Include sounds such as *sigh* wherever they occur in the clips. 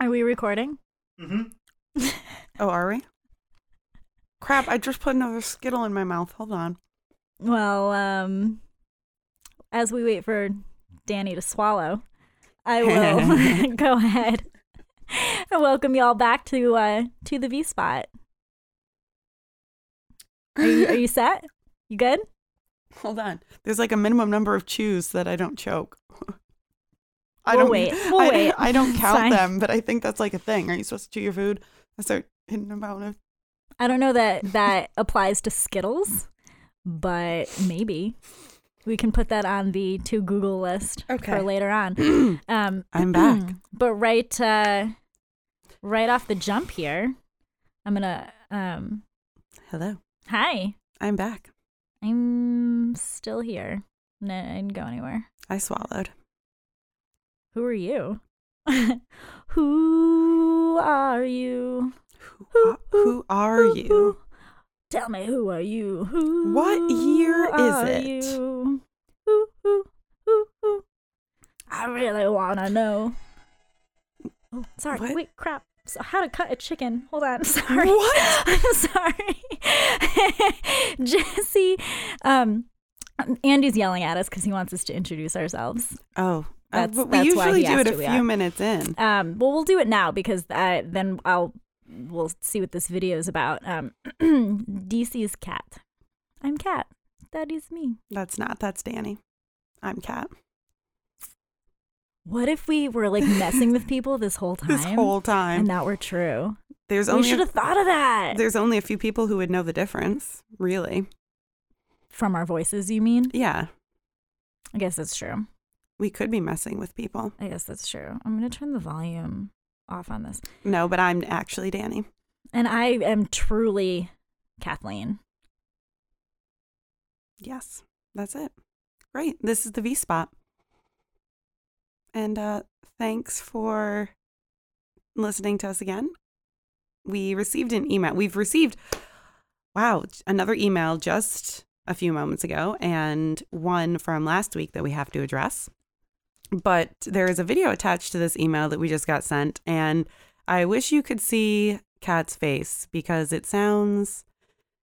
Are we recording? Mm-hmm. oh, are we? Crap! I just put another Skittle in my mouth. Hold on. Well, um, as we wait for Danny to swallow, I will *laughs* *laughs* go ahead and welcome y'all back to uh to the V spot. Are you, are you *laughs* set? You good? Hold on. There's like a minimum number of chews that I don't choke. I We'll don't wait. We'll I, wait. I don't *laughs* *laughs* count them, but I think that's like a thing. Are you supposed to chew your food? A certain amount of. I don't know that *laughs* that applies to Skittles, but maybe we can put that on the to Google list Okay. for later on. *clears throat* Um, I'm back. *clears throat* but right, uh, right off the jump here, I'm gonna. Um, Hello. hi, I'm back. I'm still here. No, I didn't go anywhere. I swallowed. Who are you? *laughs* who are you? Who, who who are you? Tell me, who are you? Who What year is are it? You? Who, who, who, who? I really wanna know. Oh, sorry. What? Wait, crap. So how to cut a chicken? Hold on. *laughs* Sorry. What? *laughs* I'm sorry. Jesse, um, Andy's yelling at us because he wants us to introduce ourselves. Oh, That's- but we that's usually do it a few minutes in. Um, well, we'll do it now because uh, then I'll we'll see what this video is about. Um, *clears throat* DC's cat. I'm cat. That is me. That's not. That's Danny. I'm cat. What if we were like messing with people this whole *laughs* time? This whole time, and that were true. there's We only should have thought of that. there's only a few people who would know the difference. Really? From our voices, you mean? Yeah, I guess that's true. We could be messing with people. I guess that's true. I'm gonna turn the volume off on this. No, but I'm actually Danny. And I am truly Kathleen. Yes, that's it. Great. This is the V spot. And uh, thanks for listening to us again. We received an email. We've received, wow, another email just a few moments ago, and one from last week that we have to address. But there is a video attached to this email that we just got sent, and I wish you could see Kat's face because it sounds,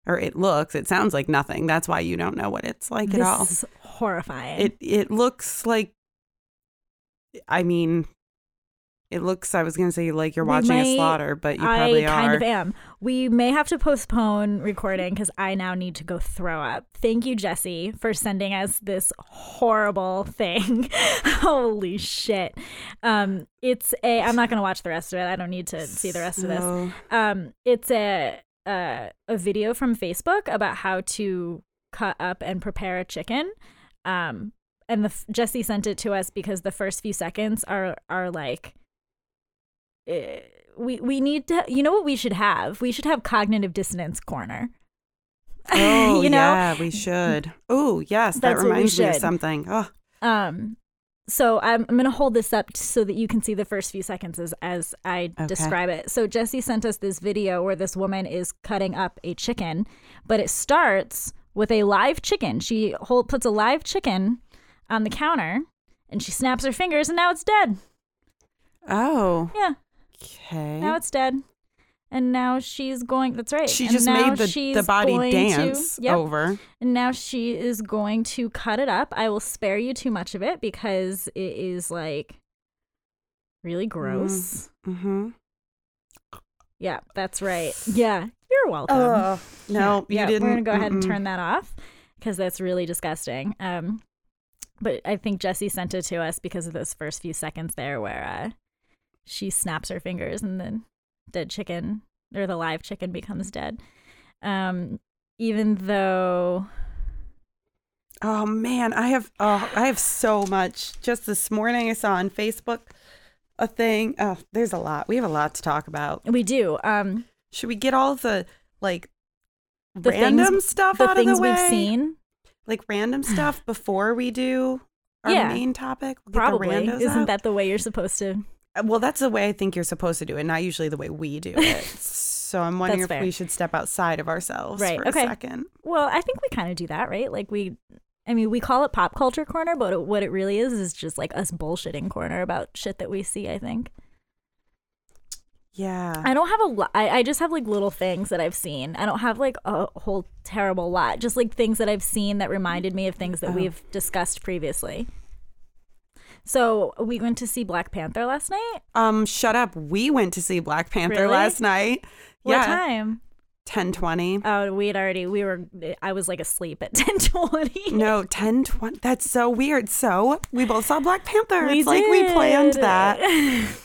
or it looks, it sounds like nothing. That's why you don't know what it's like this at all. is horrifying. It it looks like I mean it looks I was gonna say like you're watching a slaughter, but you probably are. I kind of am. We may have to postpone recording because I now need to go throw up. Thank you, Jesse, for sending us this horrible thing. *laughs* Holy shit. Um, it's a. I'm not gonna watch the rest of it. I don't need to see the rest of this. Um, it's a a, a video from Facebook about how to cut up and prepare a chicken. Um, and the Jesse sent it to us because the first few seconds are are like. Eh, we we need to. You know what we should have? We should have cognitive dissonance corner. *laughs* Oh you know. yeah, we should. Oh yes, that That's what we reminds me of something. Oh, Um, so I'm, I'm going to hold this up so that you can see the first few seconds as, as I Okay. describe it. So Jesse sent us this video where this woman is cutting up a chicken, but it starts with a live chicken. She hold, puts a live chicken on the counter and she snaps her fingers and now it's dead. oh, Yeah, okay. now it's dead. And now she's going, that's right. she and just made the, the body going to- dance yep. over. And now she is going to cut it up. I will spare you too much of it because it is like really gross. Mm-hmm. Yeah, that's right. Yeah, you're welcome. Oh no, yeah, you didn't. We're gonna go ahead and Mm-mm. turn that off because that's really disgusting. Um, but I think Jesse sent it to us because of those first few seconds there where uh, she snaps her fingers and then the dead chicken or the live chicken becomes dead. Um, even though Oh man, I have oh I have so much. Just this morning I saw on Facebook a thing. Oh, there's a lot. We have a lot to talk about. we do, um, Should we get all the like The random things- stuff the out things of the way? we've seen. Like random *sighs* stuff before we do our Yeah. main topic? We'll Probably isn't up? that the way you're supposed to? Uh, Well, that's the way I think you're supposed to do it, not usually the way we do *laughs* it. so I'm wondering if fair. we should step outside of ourselves Right, for okay. a second. Well, I think we kind of do that, right? Like we, I mean, we call it pop culture corner, but it, what it really is is just like us bullshitting corner about shit that we see. I think. Yeah. I don't have a lot. I, I just have like little things that I've seen. I don't have like a whole terrible lot. Just like things that I've seen that reminded me of things that Oh. we've discussed previously. So we went to see Black Panther last night. Um, shut up. We went to see Black Panther Really? last night. What yeah. time? Ten twenty. Oh, we had already. We were. I was like asleep at *laughs* ten twenty. No, ten twenty. That's so weird. So we both saw Black Panther. We it's like we planned that. *laughs*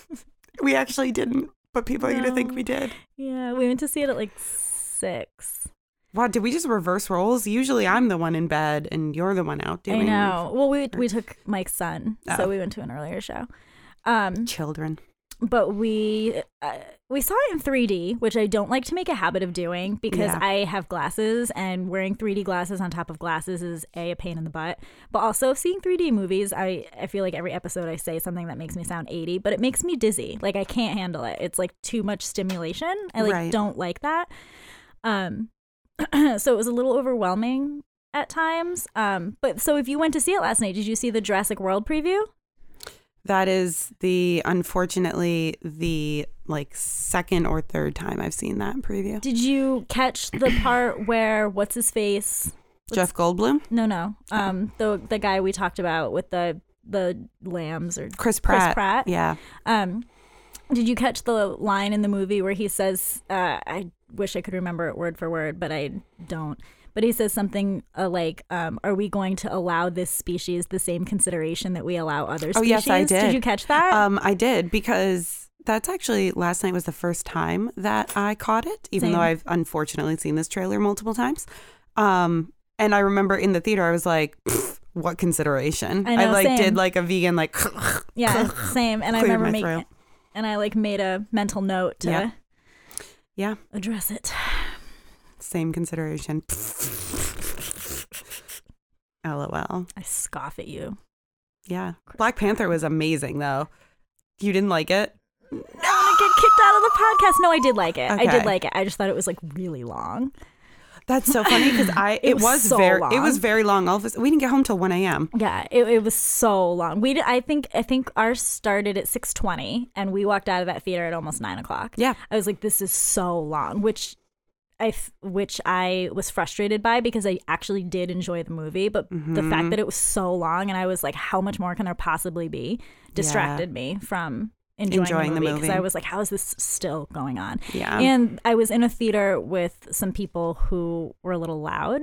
We actually didn't, but people are gonna think we did. yeah, we went to see it at like six. Wow, did we just reverse roles? Usually I'm the one in bed and you're the one out doing I know. Well, we we took Mike's son, so Oh. we went to an earlier show. Um, children. but we uh, we saw it in 3D, which I don't like to make a habit of doing because Yeah. I have glasses and wearing 3D glasses on top of glasses is a a pain in the butt. But also seeing 3D movies, I I feel like every episode I say something that makes me sound 80, but it makes me dizzy. Like I can't handle it. It's like too much stimulation. I like Right. don't like that. Um *clears throat* so it was a little overwhelming at times. Um but so if you went to see it last night, did you see the Jurassic World preview? That is the unfortunately the like second or third time I've seen that preview. Did you catch the part where what's his face? Jeff Goldblum, No, no. Um, the the guy we talked about with the the lambs or Chris Pratt. Chris Pratt. Yeah. um. Did you catch the line in the movie where he says, uh, "I wish I could remember it word for word, but I don't." But he says something uh, like, um, "Are we going to allow this species the same consideration that we allow other species?" Oh, yes, I Did did. you catch that? Um, I did because that's actually last night was the first time that I caught it, even Same. though I've unfortunately seen this trailer multiple times. Um, and I remember in the theater, I was like, "What consideration?" I know, like same. did like a vegan like yeah, *laughs* same. And I remember making, and I like made a mental note to. Yeah, address it. same consideration. LOL. I scoff at you. Yeah, Black Panther was amazing though. You didn't like it? I want to get kicked out of the podcast. No, I did like it. I did like it. I just thought it was like really long. That's so funny because *gasps* I It it, was was, so very it was very long. All of us we didn't get home till one a.m. Yeah, it, it was so long. We did, I think I think ours started at six twenty, and we walked out of that theater at almost nine o'clock. Yeah. I was like, this is so long, which I which I was frustrated by because I actually did enjoy the movie, but the Mm-hmm. fact that it was so long and I was like, how much more can there possibly be, distracted me from enjoying, Enjoying the movie because I was like, how is this still going on? Yeah. And I was in a theater with some people who were a little loud,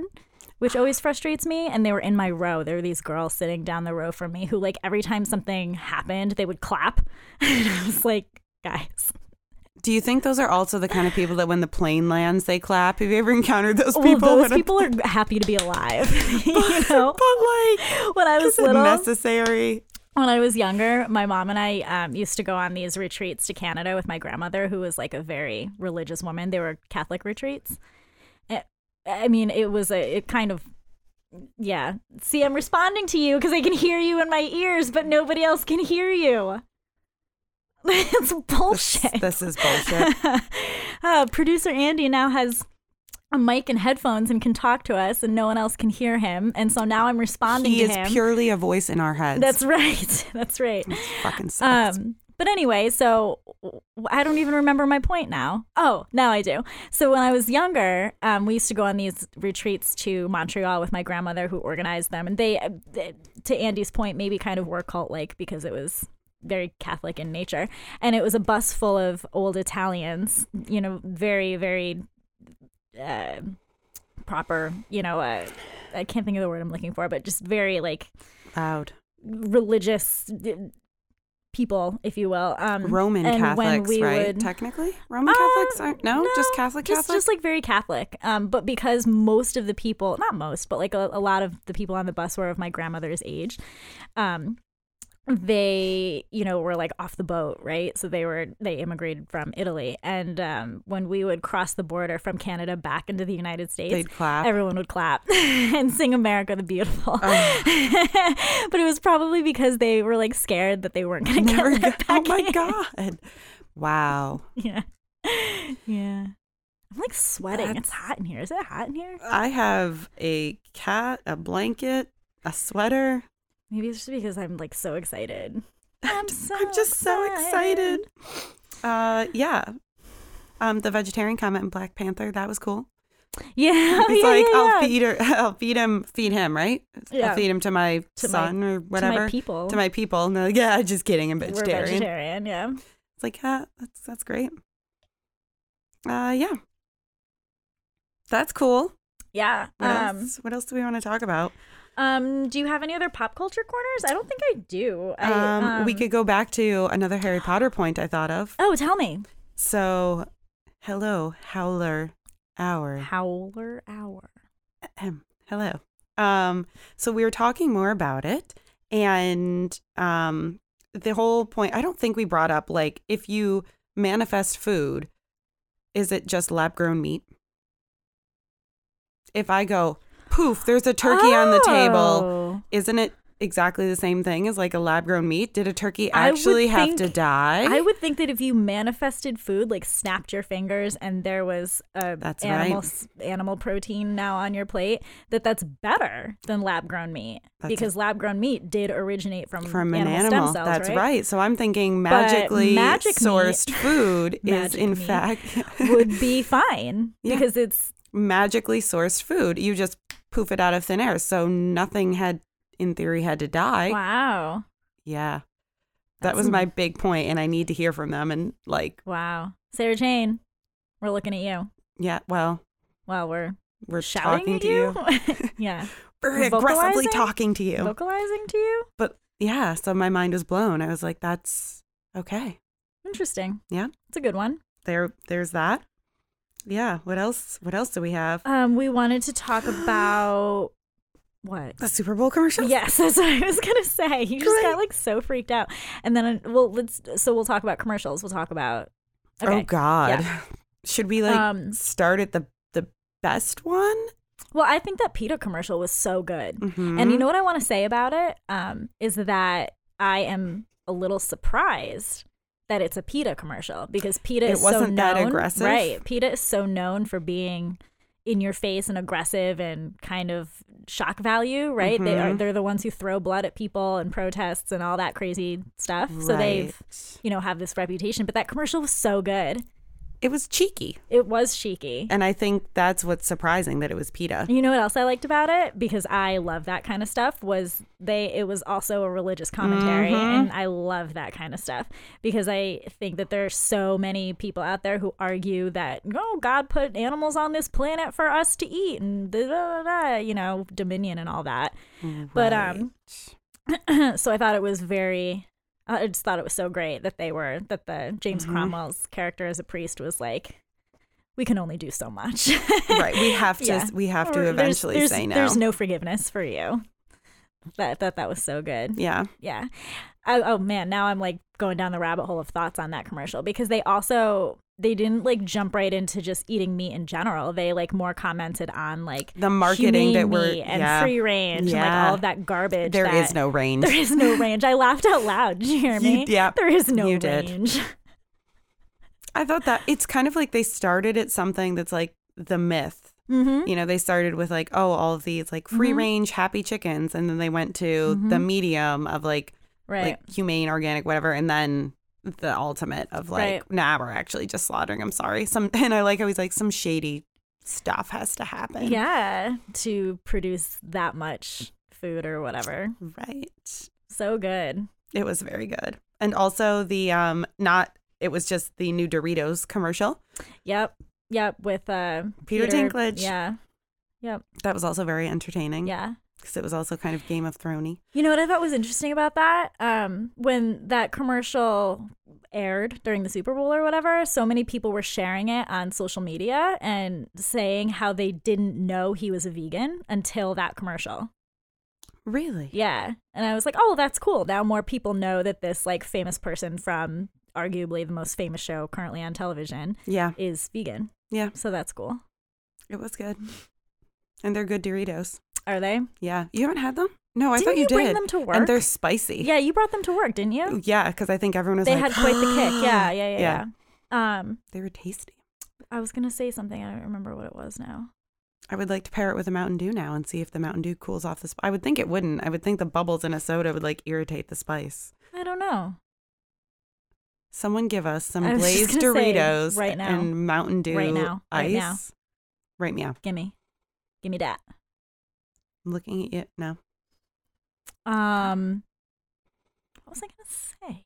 which always *sighs* frustrates me. And they were in my row. There were these girls sitting down the row from me who, like, every time something happened, they would clap. *laughs* and I was like, guys. Do you think those are also the kind of people that when the plane lands they clap? Have you ever encountered those Well, people? those when a- people are *laughs* happy to be alive. *laughs* you know? but like, When I was little, necessary? When I was younger, my mom and I um, used to go on these retreats to Canada with my grandmother, who was like a very religious woman. They were Catholic retreats. Eh, I mean, it was a it kind of yeah. See, I'm responding to you because I can hear you in my ears, but nobody else can hear you. *laughs* it's This, bullshit. this is bullshit. *laughs* uh, Producer Andy now has a mic and headphones and can talk to us, and no one else can hear him. And so now I'm responding he is him. purely a voice in our heads. That's *laughs* right. That's right. fucking sucks. Um, but anyway, so I don't even remember my point now. Oh, now I do. So when I was younger, um, we used to go on these retreats to Montreal with my grandmother, who organized them, and they, uh, th- to Andy's point, maybe kind of were cult like because it was very Catholic in nature, and it was a bus full of old Italians, you know, very very uh, proper, you know. Uh, I can't think of the word I'm looking for, but just very like Loud. religious uh, people, if you will. Um, Roman and when Catholics, we right? would- Technically, Roman Uh, Catholics aren't. No, just Catholic just, Catholics. just like very Catholic. Um, but because most of the people, not most, but like a, a lot of the people on the bus were of my grandmother's age, um, they, you know, were like off the boat, right? So they were they immigrated from Italy, and um, when we would cross the border from Canada back into the United States, They'd clap. everyone would clap *laughs* and sing America the Beautiful. Oh. *laughs* but it was probably because they were like scared that they weren't going *laughs* to get let oh my in. god! Wow. Yeah. Yeah. I'm like sweating. That's- It's hot in here. Is it hot in here? I have a cat, a blanket, a sweater. Maybe it's just because I'm like so excited. *laughs* I'm so I'm just so excited. Uh, yeah. Um, the vegetarian comment in Black Panther that was cool. Yeah, *laughs* He's yeah, like, yeah, I'll yeah. feed her. *laughs* I'll feed him. Feed him, right? Yeah. I'll feed him to my To my- son or To whatever. my people. To my people. And they're like, yeah, just kidding. I'm vegetarian. We're vegetarian. vegetarian. Yeah. It's like, yeah, that's that's great. Uh, yeah. That's cool. Yeah. What um, else? What else do we want to talk about? Um, do you have any other pop culture corners? I don't think I do. I, Um, we um, could go back to another Harry *gasps* Potter point I thought of. Oh, tell me. So, hello, Howler Hour. Howler Hour. Ahem. Hello. Um, so we were talking more about it, and um, the whole point. I don't think we brought up like if you manifest food, is it just lab grown meat? If I go poof, there's a turkey on the table. Oh. Isn't it exactly the same thing as like a lab grown meat? Did a turkey actually have to die? I would think that if you manifested food, like snapped your fingers, and there was a That's animal right. animal protein now on your plate, that that's better than lab grown meat That's because lab grown meat did originate from from an animal, cells. That's right. right. So I'm thinking magically magic meat- sourced food *laughs* is in fact Would *laughs* be fine Yeah. because it's magically sourced food. You just poof it out of thin air. So nothing had in theory had to die. wow, Yeah. That That's was my big point and I need to hear from them and like wow. Sarah Jane, we're looking at you. yeah, well, Well, we're we're shouting talking to you. you. *laughs* *laughs* yeah, We're aggressively talking to you. vocalizing to you. But yeah, so my mind was blown. I was like that's okay. Interesting. Yeah. it's a good one. There there's that. Yeah, what else? What else do we have? Um, we wanted to talk *gasps* about what? The Super Bowl commercial? Yes, *laughs* that's what I was gonna say. You just got like so freaked out, and then uh, well, let's. So we'll talk about commercials. We'll talk about. Okay. Oh God. *laughs* Should we like Um, start at the the best one? Well, I think that PETA commercial was so good, Mhm. and you know what I want to say about it um, is that I am a little surprised that it's a PETA commercial because PETA It is so wasn't that known, aggressive? right? PETA is so known for being in your face and aggressive and kind of shock value, right? They are Mhm. they're the ones who throw blood at people and protests and all that crazy stuff. So they've you know have this reputation. But that commercial was so good. It was cheeky. It was cheeky. And I think that's what's surprising that it was PETA. You know what else I liked about it because I love that kind of stuff was they it was also a religious commentary Mhm. and I love that kind of stuff because I think that there's so many people out there who argue that oh God put animals on this planet for us to eat and da, da, da, da, you know dominion and all that. But, um, *clears throat* so I thought it was very I just thought it was so great that they were that the James Mhm. Cromwell's character as a priest was like we can only do so much. right. We have to *laughs* Yeah. we have to there's- eventually there's, say no. There's no forgiveness for you. That that that was so good. yeah. Yeah. I, oh man, now I'm like going down the rabbit hole of thoughts on that commercial because they also they didn't like jump right into just eating meat in general. They like more commented on like The marketing that we're and yeah. free range and like all of that garbage. There is that- no range. *laughs* there is no range. I laughed out loud. Did you hear You- yeah, There is no you did. range. *laughs* I thought that it's kind of like they started at something that's like the myth. Mm-hmm. You know, they started with like, oh, all of these like free Mhm. range happy chickens, and then they went to the Mhm. medium of like Right. like humane, organic, whatever, and then the ultimate of like, Right. nah, we're actually just slaughtering. I'm sorry. Some *laughs* and I like how he's like some shady stuff has to happen. yeah. To produce that much food or whatever. Right. So good. It was very good. And also the um not it was just the new Doritos commercial. Yep. Yep. With uh Peter Dinklage. Yeah. Yep. That was also very entertaining. Yeah. Because it was also kind of Game of Thronesy. You know what I thought was interesting about that? Um, when that commercial aired during the Super Bowl or whatever, so many people were sharing it on social media and saying how they didn't know he was a vegan until that commercial. Really? Yeah. And I was like, oh, that's cool. Now more people know that this like famous person from arguably the most famous show currently on television Yeah. is vegan. Yeah. So that's cool. It was good. And they're good Doritos. Are they? Yeah. You haven't had them? No, I Didn't thought you, you did. bring them to work? And they're spicy. Yeah, you brought them to work, didn't you? Yeah, because I think everyone was like, They like, had quite the kick. *gasps* Yeah, yeah, yeah, Yeah. yeah. Um, They were tasty. I was gonna say something. I don't remember what it was now. I would like to pair it with a Mountain Dew now and see if the Mountain Dew cools off the. Sp- I would think it wouldn't. I would think the bubbles in a soda would like irritate the spice. I don't know. Someone give us some *laughs* I was just glazed Doritos right now. and Mountain Dew Right now. ice. Right now. Right meow. Gimme. Gimme that. I'm looking at you. now. Um what was I gonna say?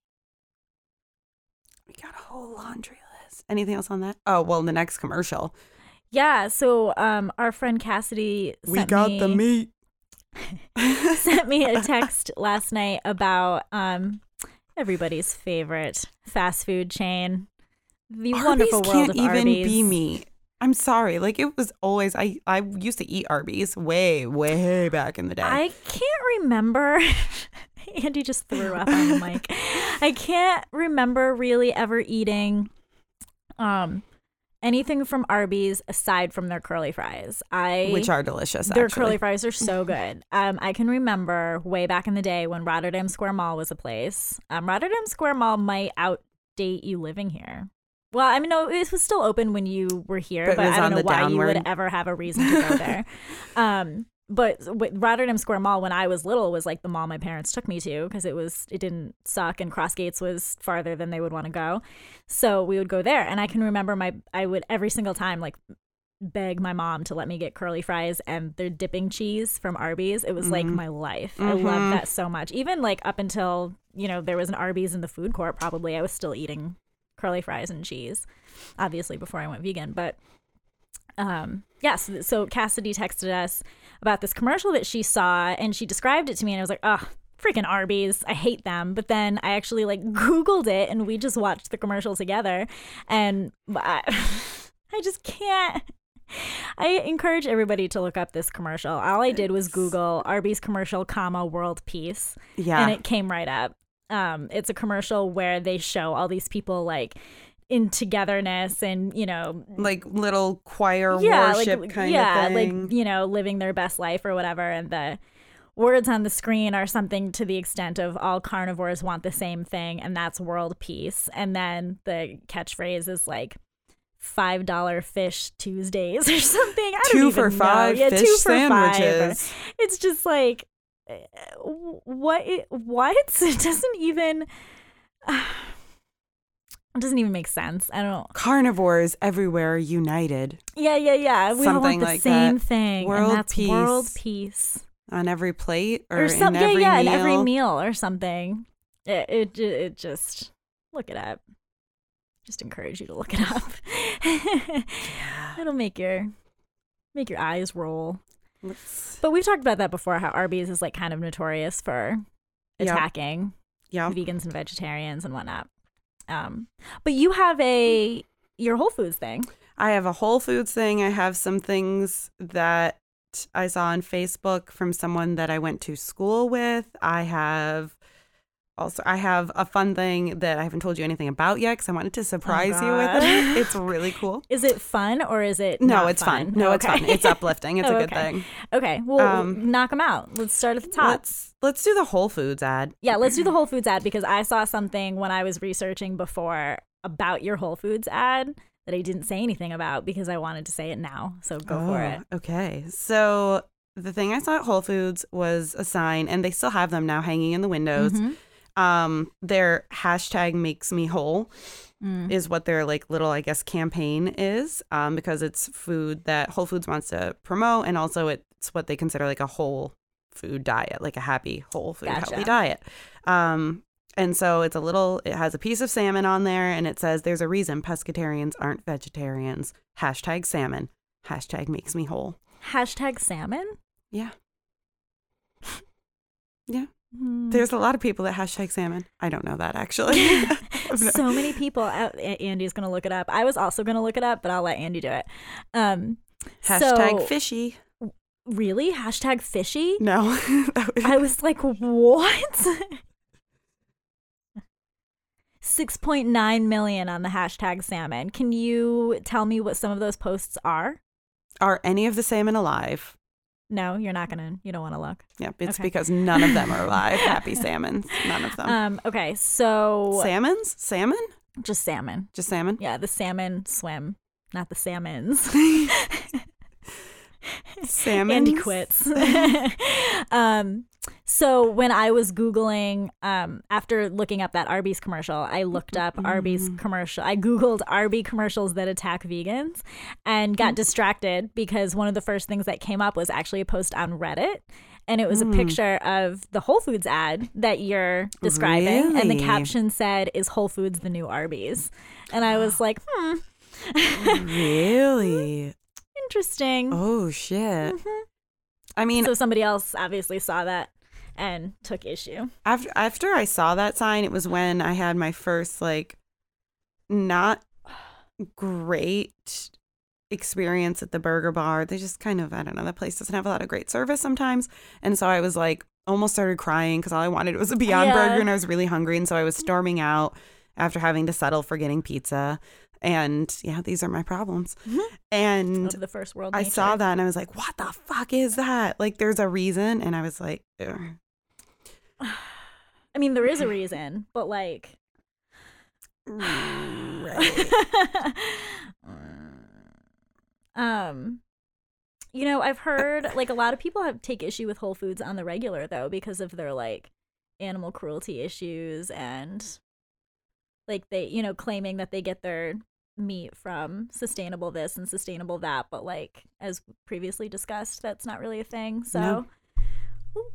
We got a whole laundry list. Anything else on that? Oh, well, the next commercial. Yeah, so um our friend Cassidy sent we got me, the meat. *laughs* sent me a text *laughs* last night about um everybody's favorite fast food chain. The Arby's wonderful world can't of even Arby's. be meat. I'm sorry. Like it was always I I used to eat Arby's way way back in the day. I can't remember. *laughs* Andy just threw up on the mic. I can't remember really ever eating um anything from Arby's aside from their curly fries. I which are delicious. their actually. curly fries are so *laughs* good. Um, I can remember way back in the day when Rotterdam Square Mall was a place. Um, Rotterdam Square Mall might outdate you living here. Well, I mean, no, it was still open when you were here, But but, I don't know why you would ever have a reason to go *laughs* there. um, but Rotterdam Square Mall, when I was little, was like the mall my parents took me to because it was it didn't suck and Crossgates was farther than they would want to go, so we would go there. And I can remember my I would every single time like beg my mom to let me get curly fries and their dipping cheese from Arby's. It was like Mhm. my life. I Mhm. loved that so much. Even like up until, you know, there was an Arby's in the food court, probably I was still eating curly fries and cheese. Obviously before I went vegan, but um yes, so Cassidy texted us about this commercial that she saw and she described it to me and I was like, "Oh, freaking Arby's. I hate them." But then I actually like *laughs* googled it and we just watched the commercial together and I, *laughs* I just can't I encourage everybody to look up this commercial. All I did was Google Arby's commercial, comma world peace, Yeah. and it came right up. Um, it's a commercial where they show all these people like in togetherness and you know like little choir yeah, worship like, kind yeah, of thing. Yeah. Like you know living their best life or whatever, and the words on the screen are something to the extent of all carnivores want the same thing, and that's world peace. And then the catchphrase is like five dollar fish Tuesdays *laughs* or something. I two don't for even know. five Yeah, fish two for five. sandwiches. It's just like Eh, what? It, what? *laughs* It doesn't even. *sighs* it doesn't even make sense. I don't. Carnivores everywhere united Yeah, yeah, yeah. We all want the like same that. thing, World and that's world peace. peace, on every plate or, or, in some, yeah, every yeah, meal. in every meal or something. It, it, it just look it up. Just encourage you to look it up. *laughs* It'll make your make your eyes roll. Let's- But we've talked about that before. How Arby's is like kind of notorious for Yep. attacking yeah. vegans and vegetarians and whatnot. Um, but you have a your Whole Foods thing. I have a Whole Foods thing. I have some things that I saw on Facebook from someone that I went to school with. I have also I have a fun thing that I haven't told you anything about yet because I wanted to surprise you with it. *laughs* It's really cool. Is it fun or is it No, it's fun. No, it's fun. It's uplifting. It's Oh, a *laughs* good okay. thing. Okay, well, Um, knock them out. Let's start at the top. Let's let's do the Whole Foods ad. yeah, let's do the Whole Foods ad because I saw something when I was researching before about your Whole Foods ad that I didn't say anything about because I wanted to say it now. So go for Oh, it. Okay. So the thing I saw at Whole Foods was a sign, and they still have them now hanging in the windows. Mhm. Um, their hashtag makes me whole Mm. is what their like little, I guess, campaign is. Um, because it's food that Whole Foods wants to promote, and also it's what they consider like a whole food diet, like a happy whole food Gotcha. healthy diet. Um, and so it's a little. It has a piece of salmon on there, and it says, "There's a reason pescatarians aren't vegetarians." Hashtag salmon. Hashtag makes me whole. Hashtag salmon. Yeah. *laughs* Yeah. Hmm. There's a lot of people that hashtag salmon. I don't know that actually. *laughs* so many people. Out, Andy's gonna look it up. I was also gonna look it up, but I'll let Andy do it. Um, hashtag so- fishy. really? Hashtag fishy? No. *laughs* I was like, what? 6.9 million on the hashtag salmon. Can you tell me what some of those posts are? Are any of the salmon alive? No, you're not gonna. You don't want to look. Yep. It's Okay. because none of them are *laughs* alive. Happy salmons. None of them. Um. Okay. So Salmons? Salmon? just salmon. Just salmon? Yeah, the salmon swim, not the salmons. *laughs* *laughs* Salmon. Andy quits. *laughs* um, So when I was googling, um, after looking up that Arby's commercial, I looked up Arby's commercial. I googled Arby commercials that attack vegans, and got distracted because one of the first things that came up was actually a post on Reddit. And it was a picture of the Whole Foods ad that you're describing. And the caption said, Is Whole Foods the new Arby's? And I was *gasps* like, hmm, *laughs* really? Interesting. Oh shit. Mm-hmm. I mean, so somebody else obviously saw that and took issue. after after I saw that sign, it was when I had my first like not great experience at the burger bar. They just kind of I don't know, that place doesn't have a lot of great service sometimes. And so I was like almost started crying because all I wanted was a Beyond Yeah. Burger and I was really hungry and so I was storming out after having to settle for getting pizza. And yeah, these are my problems. And Of the first world. I saw that and I was like, what the fuck is that? Like there's a reason and I was like, Ugh. *sighs* I mean, there is a reason, but like. *sighs* um, you know, I've heard *coughs* like a lot of people have take issue with Whole Foods on the regular though because of their like animal cruelty issues and like they, you know, claiming that they get their meat from sustainable this and sustainable that, but like as previously discussed, that's not really a thing. So No. Ooh,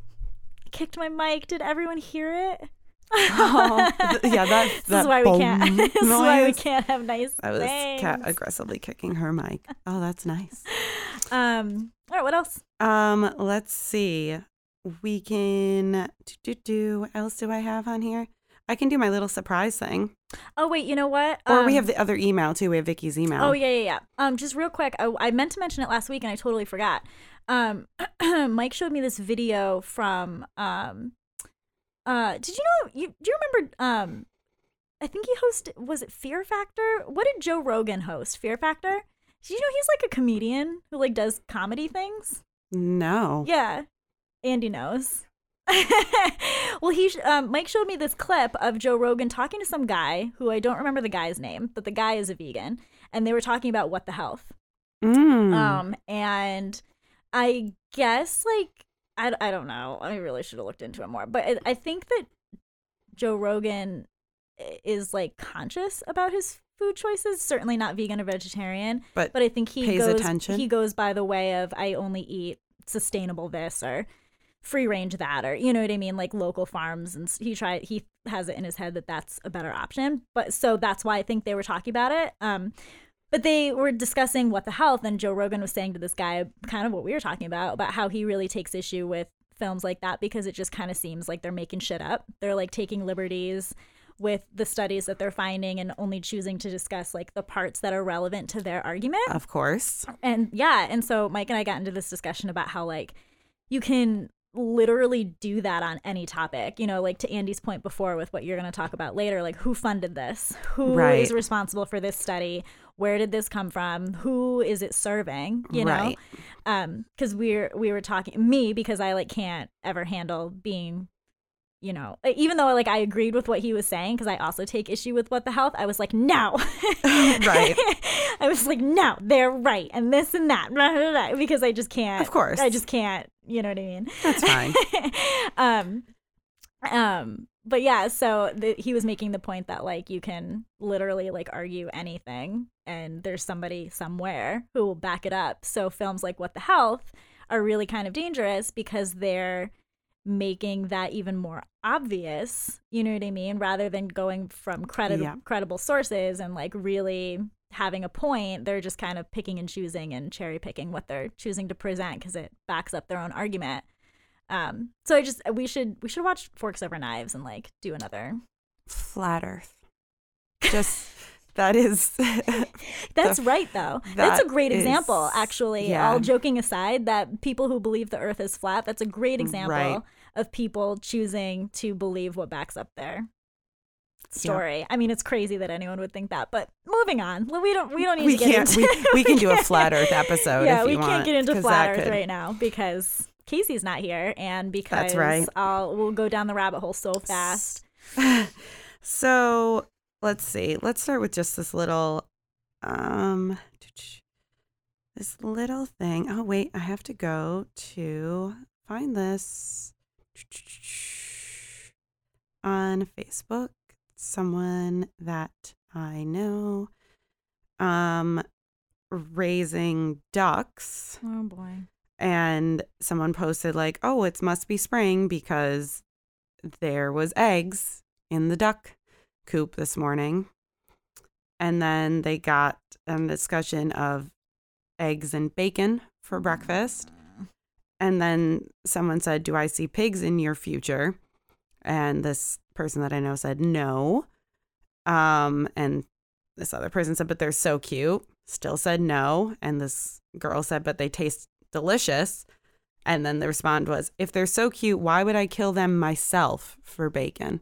kicked my mic. Did everyone hear it? Oh, th- yeah, that- *laughs* this that is why we can't. *laughs* this is why we can't have nice I was things. cat aggressively kicking her mic. Oh, that's nice. *laughs* Um. All right. What else? Um, let's see. We can do, do, do. What else do I have on here? I can do my little surprise thing. Oh wait. You know what? Or we Um, have the other email too. We have Vicky's email. Oh yeah, yeah, yeah. Um, just real quick, I, I meant to mention it last week and I totally forgot. Um, *clears throat* Mike showed me this video from um, uh, did you know? You do you remember? Um, I think he hosted. Was it Fear Factor? What did Joe Rogan host? Fear Factor. Did you know he's like a comedian who like does comedy things? No. Yeah, Andy knows. *laughs* well, he sh- um, Mike showed me this clip of Joe Rogan talking to some guy who I don't remember the guy's name, but the guy is a vegan, and they were talking about what the health. Mm. Um, and I guess like I, I don't know. I really should have looked into it more, but I, I think that Joe Rogan is like conscious about his food choices. Certainly not vegan or vegetarian, but, but I think he pays goes attention. he goes by the way of I only eat sustainable this or free range that or you know what I mean? Like local farms and he tried he has it in his head that that's a better option. But so that's why I think they were talking about it. Um but they were discussing what the health and Joe Rogan was saying to this guy kind of what we were talking about about how he really takes issue with films like that because it just kind of seems like they're making shit up. They're like taking liberties with the studies that they're finding and only choosing to discuss like the parts that are relevant to their argument. Of course. and yeah and so mike and i got into this discussion about how like you can literally do that on any topic you know like to andy's point before with what you're going to talk about later like who funded this Who is Right. responsible for this study where did this come from who is it serving you know Right. um because we're we were talking me because i like can't ever handle being you know even though like i agreed with what he was saying because i also take issue with what the health i was like no *laughs* Right. *laughs* i was like no they're right and this and that blah, blah, blah, because i just can't Of course. i just can't you know what i mean That's fine. *laughs* um um but yeah so the, he was making the point that like you can literally like argue anything and there's somebody somewhere who will back it up so films like what the health are really kind of dangerous because they're making that even more obvious you know what i mean rather than going from credi- Yeah. credible sources and like really having a point they're just kind of picking and choosing and cherry picking what they're choosing to present because it backs up their own argument um, so I just we should we should watch Forks Over Knives and like do another. Flat Earth. Just that is. *laughs* That's the- right though. that's a that great example, actually. yeah. All joking aside, that people who believe the Earth is flat, that's a great example Right. of people choosing to believe what backs up their story. I mean, it's crazy that anyone would think that, but moving on. We don't we don't need we to get can't. into We, *laughs* we can do a *laughs* flat Earth episode. yeah, if we you can't want, get into flat Earth could- right now because Casey's not here, and because That's right. I'll we'll go down the rabbit hole so fast. *sighs* So let's see. Let's start with just this little, um, this little thing. Oh wait, I have to go to find this. on Facebook, someone that I know um raising ducks Oh boy. and someone posted like, "Oh, it must be spring because there was eggs in the duck coop this morning." And then they got a discussion of eggs and bacon for breakfast. And then someone said, "Do I see pigs in your future?" And this person that I know said, "No." Um and this other person said, "But they're so cute." Still said no, and this girl said, "But they taste delicious." And then the response was, if they're so cute, why would I kill them myself for bacon?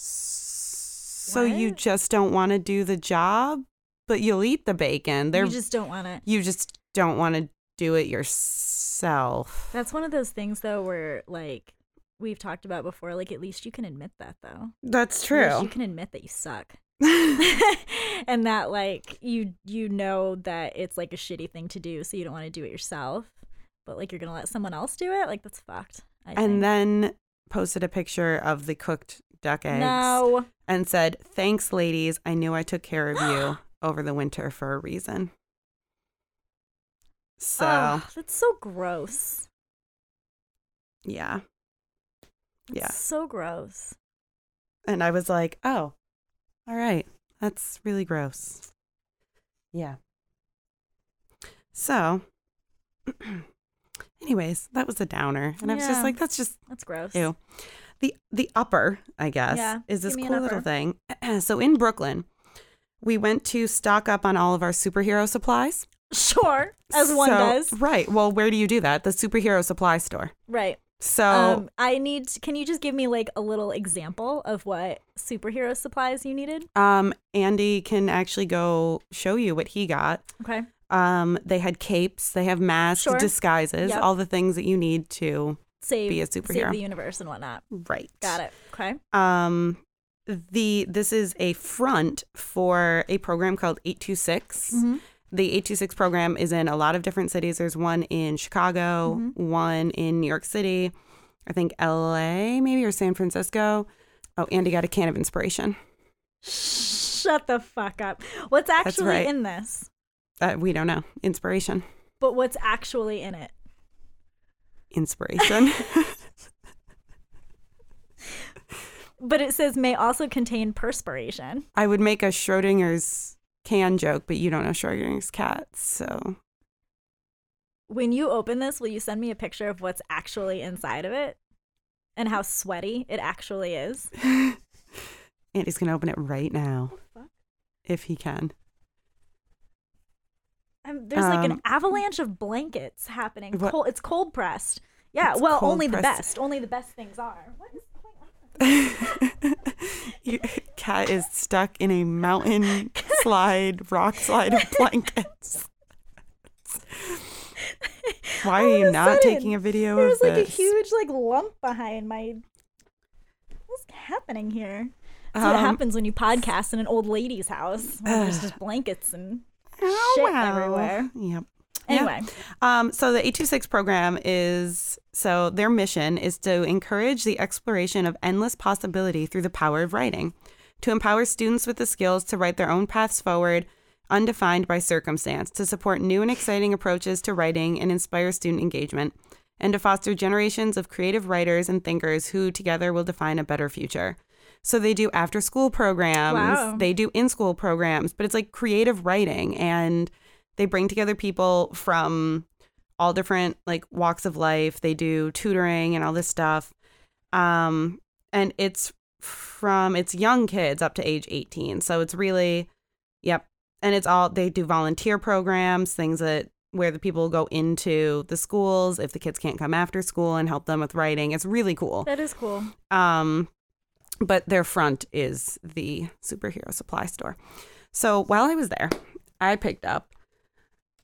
So you just don't want to do the job, but you'll eat the bacon. They're you just don't want to. you just don't want to do it yourself. That's one of those things though where like we've talked about before. Like at least you can admit that though. That's At least true. You can admit that you suck. *laughs* *laughs* and that like you you know that it's like a shitty thing to do so you don't want to do it yourself but like you're gonna let someone else do it like that's fucked I think. and then posted a picture of the cooked duck eggs no and said, "Thanks, ladies. I knew I took care of you *gasps* over the winter for a reason." So Ugh, that's so gross yeah, Yeah. so gross and I was like, "Oh, all right, that's really gross." Yeah. So, *clears throat* anyways, that was a downer, and I was just like, "That's just that's gross Ew. The the upper, I guess, Yeah, is this give me an cool little thing. *clears throat* so in Brooklyn, we went to stock up on all of our superhero supplies. sure as one So- does Right. Well, where do you do that? The superhero supply store. right So um i need can you just give me like a little example of what superhero supplies you needed um Andy can actually go show you what he got. okay Um they had capes, they have masks, Sure. disguises, Yep. all the things that you need to save Be a superhero, save the universe and whatnot right. got it okay Um the this is a front for a program called 826. mm-hmm. The 826 program is in a lot of different cities. There's one in Chicago, Mhm. one in New York City, I think LA maybe or San Francisco. Oh, Andy got a can of inspiration. Shut the fuck up. What's actually right. in this? Uh, we don't know. Inspiration. But what's actually in it? Inspiration. *laughs* But it says may also contain perspiration. I would make a Schrodinger's can joke, but you don't know Schrodinger's cat. So When you open this, will you send me a picture of what's actually inside of it? And how sweaty it actually is? *laughs* Andy's going to open it right now oh, fuck? if he can. Um, there's like an Um, avalanche of blankets happening. What- Cold, it's cold pressed. Yeah, well, only the best. Only the best things are. What is going on? *laughs* Your cat is stuck in a mountain slide, rock slide of blankets. *laughs* Why are you not sudden, taking a video There of was like a huge like lump behind my. What's happening here? That's what Um, happens when you podcast in an old lady's house. when there's just *sighs* blankets and oh, shit well. everywhere. Yep. Yeah. anyway. Um, so the 826 program is so their mission is to encourage the exploration of endless possibility through the power of writing, to empower students with the skills to write their own paths forward, undefined by circumstance, to support new and exciting approaches to writing and inspire student engagement, and to foster generations of creative writers and thinkers who together will define a better future. So they do after school programs, Wow. they do in school programs, but it's like creative writing and they bring together people from all different like walks of life. They do tutoring and all this stuff. Um and it's from it's young kids up to age 18. So it's really yep. And it's all they do volunteer programs, things that where the people go into the schools if the kids can't come after school and help them with writing. It's really cool. That is cool. Um, but their front is the superhero supply store. So while I was there, I picked up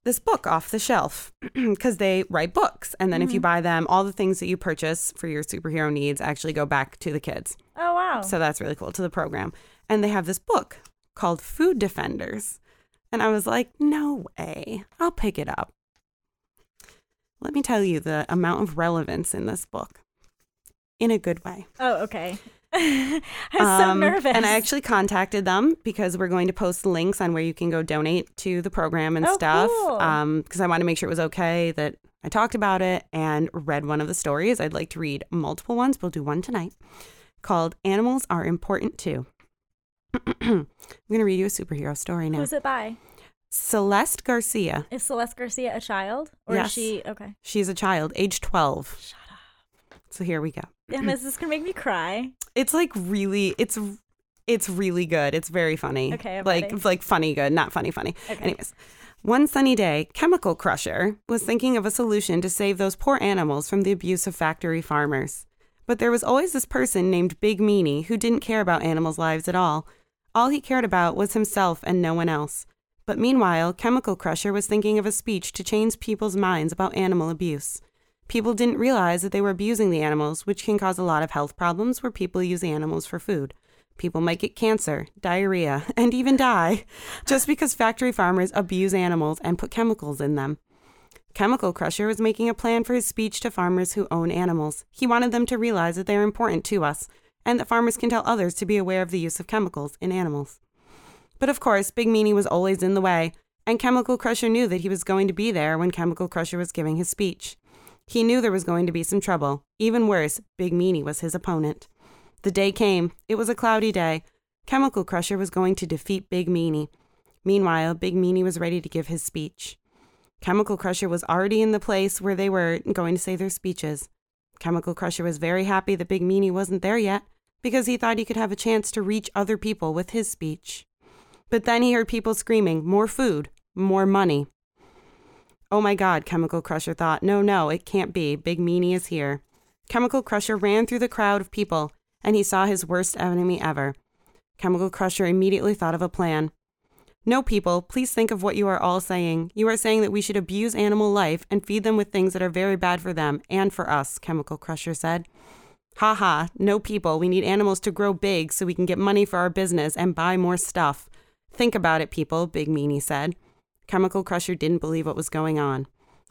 this book off the shelf *clears throat* because they write books. And then if you mm-hmm. buy them, all the things that you purchase for your superhero needs actually go back to the kids. Oh wow. So that's really cool to the program. And they have this book called Food Defenders. And I was like, no way. I'll pick it up. let me tell you the amount of relevance in this book in a good way. Oh, okay. *laughs* I was so Um, nervous. And I actually contacted them because we're going to post links on where you can go donate to the program and Oh, stuff. cool. Um, because I want to make sure it was okay that I talked about it and read one of the stories. I'd like to read multiple ones. We'll do one tonight called Animals Are Important Too. *clears throat* I'm going to read you a superhero story now. Who's it by? Celeste Garcia. Is Celeste Garcia a child? Or Yes. is she okay? She's a child, age 12. Shut up. So here we go. Damn, is this gonna make me cry? It's like really it's it's really good. It's very funny. Okay, I'm like ready. like funny good, not funny funny. Okay. Anyways, one sunny day, Chemical Crusher was thinking of a solution to save those poor animals from the abuse of factory farmers. But there was always this person named Big Meanie who didn't care about animals' lives at all. All he cared about was himself and no one else. But meanwhile, Chemical Crusher was thinking of a speech to change people's minds about animal abuse. People didn't realize that they were abusing the animals, which can cause a lot of health problems where people use animals for food. People might get cancer, diarrhea, *laughs* and even die just because factory farmers abuse animals and put chemicals in them. Chemical Crusher was making a plan for his speech to farmers who own animals. He wanted them to realize that they are important to us and that farmers can tell others to be aware of the use of chemicals in animals. But of course, Big Meanie was always in the way, and Chemical Crusher knew that he was going to be there when Chemical Crusher was giving his speech. He knew there was going to be some trouble. Even worse, Big Meanie was his opponent. The day came. It was a cloudy day. Chemical Crusher was going to defeat Big Meanie. Meanwhile, Big Meanie was ready to give his speech. Chemical Crusher was already in the place where they were going to say their speeches. Chemical Crusher was very happy that Big Meanie wasn't there yet because he thought he could have a chance to reach other people with his speech. But then he heard people screaming, More food, more money. Oh my God, Chemical Crusher thought. No, no, it can't be. Big Meanie is here. Chemical Crusher ran through the crowd of people, and he saw his worst enemy ever. Chemical Crusher immediately thought of a plan. No, people, please think of what you are all saying. You are saying that we should abuse animal life and feed them with things that are very bad for them and for us, Chemical Crusher said. Ha ha, no, people, we need animals to grow big so we can get money for our business and buy more stuff. Think about it, people, Big Meanie said. Chemical Crusher didn't believe what was going on.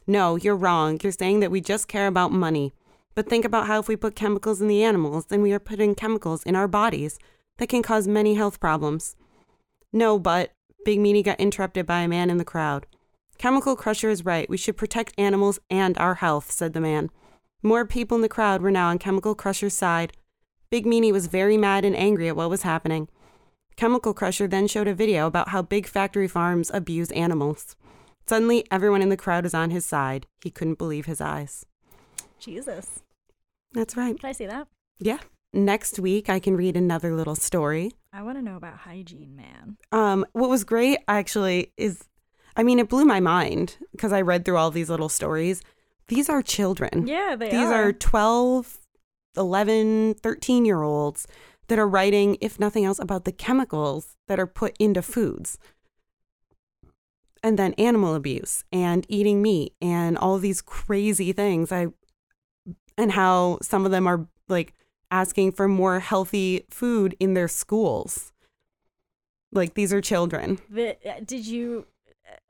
No, you're wrong. You're saying that we just care about money. But think about how if we put chemicals in the animals, then we are putting chemicals in our bodies that can cause many health problems. No, but Big Meanie got interrupted by a man in the crowd. Chemical Crusher is right. We should protect animals and our health, said the man. More people in the crowd were now on Chemical Crusher's side. Big Meanie was very mad and angry at what was happening. Chemical Crusher then showed a video about how big factory farms abuse animals. Suddenly, everyone in the crowd is on his side. He couldn't believe his eyes. Jesus. That's right. Can I see that? Yeah. Next week, I can read another little story. I want to know about hygiene, man. Um, what was great actually is, I mean, it blew my mind because I read through all these little stories. These are children. Yeah, they These are. These are 12, 11, 13 year olds that are writing, if nothing else, about the chemicals that are put into foods. And then animal abuse and eating meat and all these crazy things. I and how some of them are like asking for more healthy food in their schools. Like these are children. The, uh, did you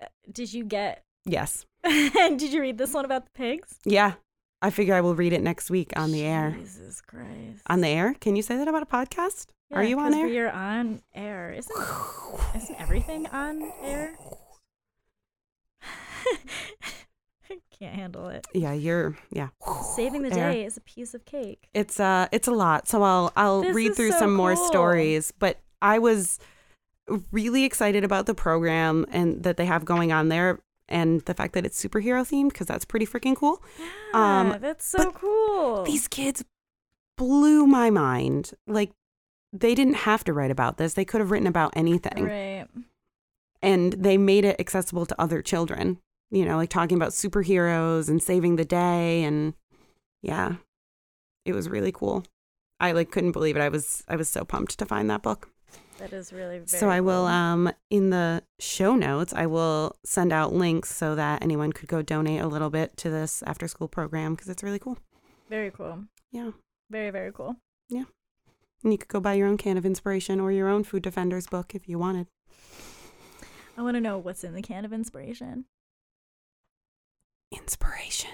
uh, did you get Yes. And *laughs* did you read this one about the pigs? Yeah. I figure I will read it next week on the air. Jesus Christ. On the air? Can you say that about a podcast? Are Yeah, you on air? You're on air. Isn't isn't everything on air? *laughs* I can't handle it. Yeah, you're yeah. Saving the Air. day is a piece of cake. It's uh it's a lot. So I'll I'll This read through so some more stories, but I was really excited about the program and that they have going on there and the fact that it's superhero themed because that's pretty freaking cool. Yeah, Um, that's so cool. These kids blew my mind. Like they didn't have to write about this. They could have written about anything. right. and they made it accessible to other children you know like talking about superheroes and saving the day and yeah it was really cool i like couldn't believe it i was i was so pumped to find that book That is really very so i will cool. um in the show notes i will send out links so that anyone could go donate a little bit to this after school program because it's really cool very cool. yeah Very very cool. Yeah. And you could go buy your own can of inspiration or your own food defenders book if you wanted I want to know what's in the can of inspiration. inspiration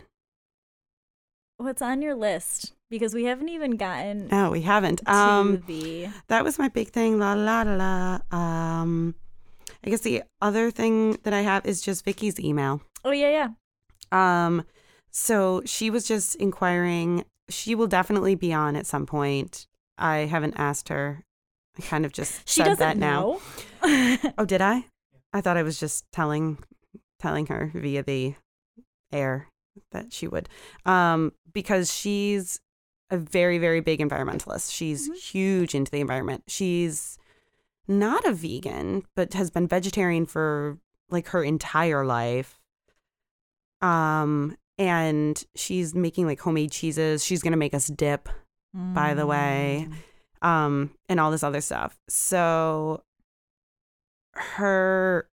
what's on your list? Because we haven't even gotten No, we haven't. to Um, the. that was my big thing. La la la la. Um, I guess the other thing that I have is just Vicky's email. Oh yeah, yeah. Um, so she was just inquiring. She will definitely be on at some point. I haven't asked her. I kind of just She said that now. *laughs* Oh, did I? *laughs* I thought I was just telling telling her via the air that she would. Um, because she's a very, very big environmentalist. She's Mhm. huge into the environment. She's not a vegan, but has been vegetarian for like her entire life. Um, and she's making like homemade cheeses. She's gonna make us dip by the way. Mm. um, and all this other stuff. So her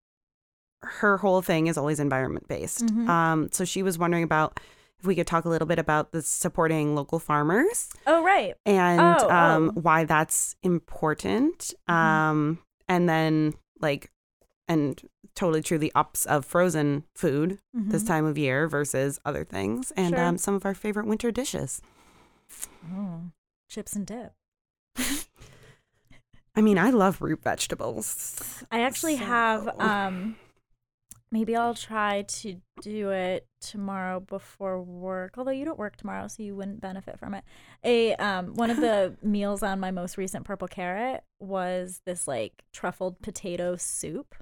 her whole thing is always environment based. Mhm. Um, so she was wondering about if we could talk a little bit about the supporting local farmers Oh right. and Oh, um, oh. why that's important. Mhm. Um, and then like and totally true the ups of frozen food this Mhm. time of year versus other things and Sure. um, some of our favorite winter dishes. Oh, chips and dip. *laughs* I mean, I love root vegetables. I actually So- have um maybe I'll try to do it tomorrow before work. Although you don't work tomorrow, so you wouldn't benefit from it. A um one of the *laughs* meals on my most recent purple carrot was this like truffled potato soup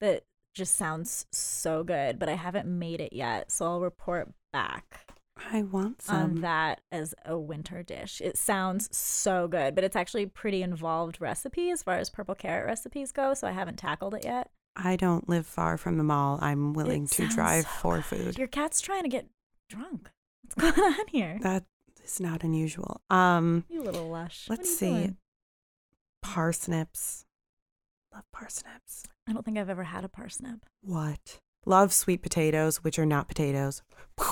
that just sounds so good, but I haven't made it yet, so I'll report back I want on some. that as a winter dish. It sounds so good, but it's actually a pretty involved recipe as far as purple carrot recipes go, so I haven't tackled it yet. I don't live far from the mall. I'm willing It to drive so for good. food. Your cat's trying to get drunk. What's going *laughs* on here? That is not unusual. Um, You little lush. Let's see. doing? Parsnips. Love parsnips. I don't think I've ever had a parsnip. What? Love sweet potatoes, which are not potatoes. *laughs*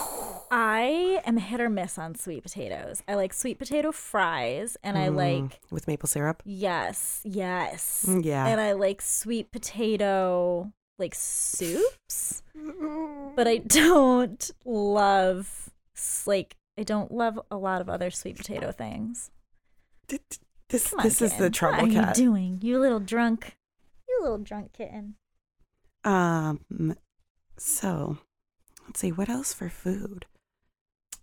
I am hit or miss on sweet potatoes. I like sweet potato fries, and I Mm, like with maple syrup. yes, yes, Mm, Yeah. and I like sweet potato like soups. but I *laughs* don't love like I don't love a lot of other sweet potato things. This on, this is the kitten. trouble what cat. are you doing? You little drunk, you little drunk kitten. Um. So, let's see what else for food.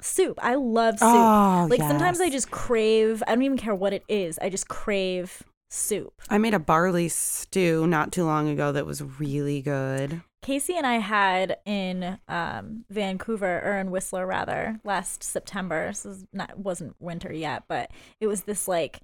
Soup. I love soup. Oh, like sometimes I just crave. I don't even care what it is. I just crave soup. I made a barley stew not too long ago that was really good. Casey and I had in um, Vancouver or in Whistler rather last September. So it was not wasn't winter yet, but it was this like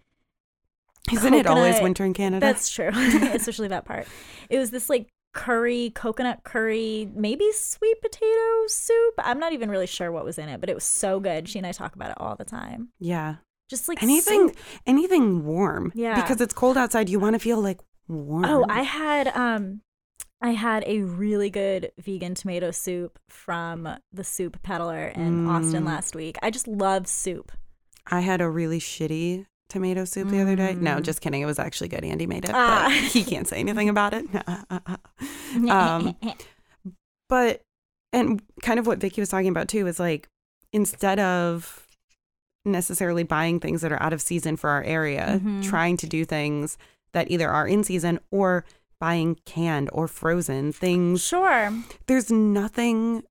Isn't it always winter in Canada? That's true, *laughs* especially that part. It was this like curry, coconut curry, maybe sweet potato soup. I'm not even really sure what was in it, but it was so good. She and I talk about it all the time. yeah. Just like Anything soup. anything warm. Yeah. Because it's cold outside, you want to feel like warm. Oh, I had um I had a really good vegan tomato soup from the soup peddler in Austin Mm. last week. I just love soup. I had a really shitty tomato soup the other day. No, Mm. just kidding. It was actually good. Andy made it. Ah. But he can't say anything about it. *laughs* Um, but and kind of what Vicky was talking about too is like instead of necessarily buying things that are out of season for our area, Mhm. trying to do things that either are in season or buying canned or frozen things. sure. There's nothing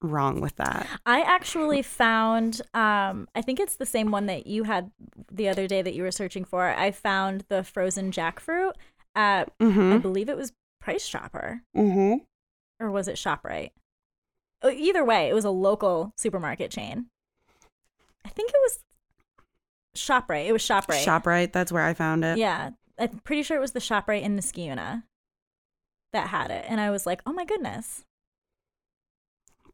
wrong with that. I actually found um I think it's the same one that you had the other day that you were searching for. I found the frozen jackfruit at I Mm-hmm. believe it was Price Chopper Mm-hmm. or was it ShopRite? Oh, Either way, it was a local supermarket chain. I think it was ShopRite. It was ShopRite. ShopRite, that's where I found it. Yeah, I'm pretty sure it was the ShopRite in Niskayuna that had it, and I was like, "Oh my goodness!"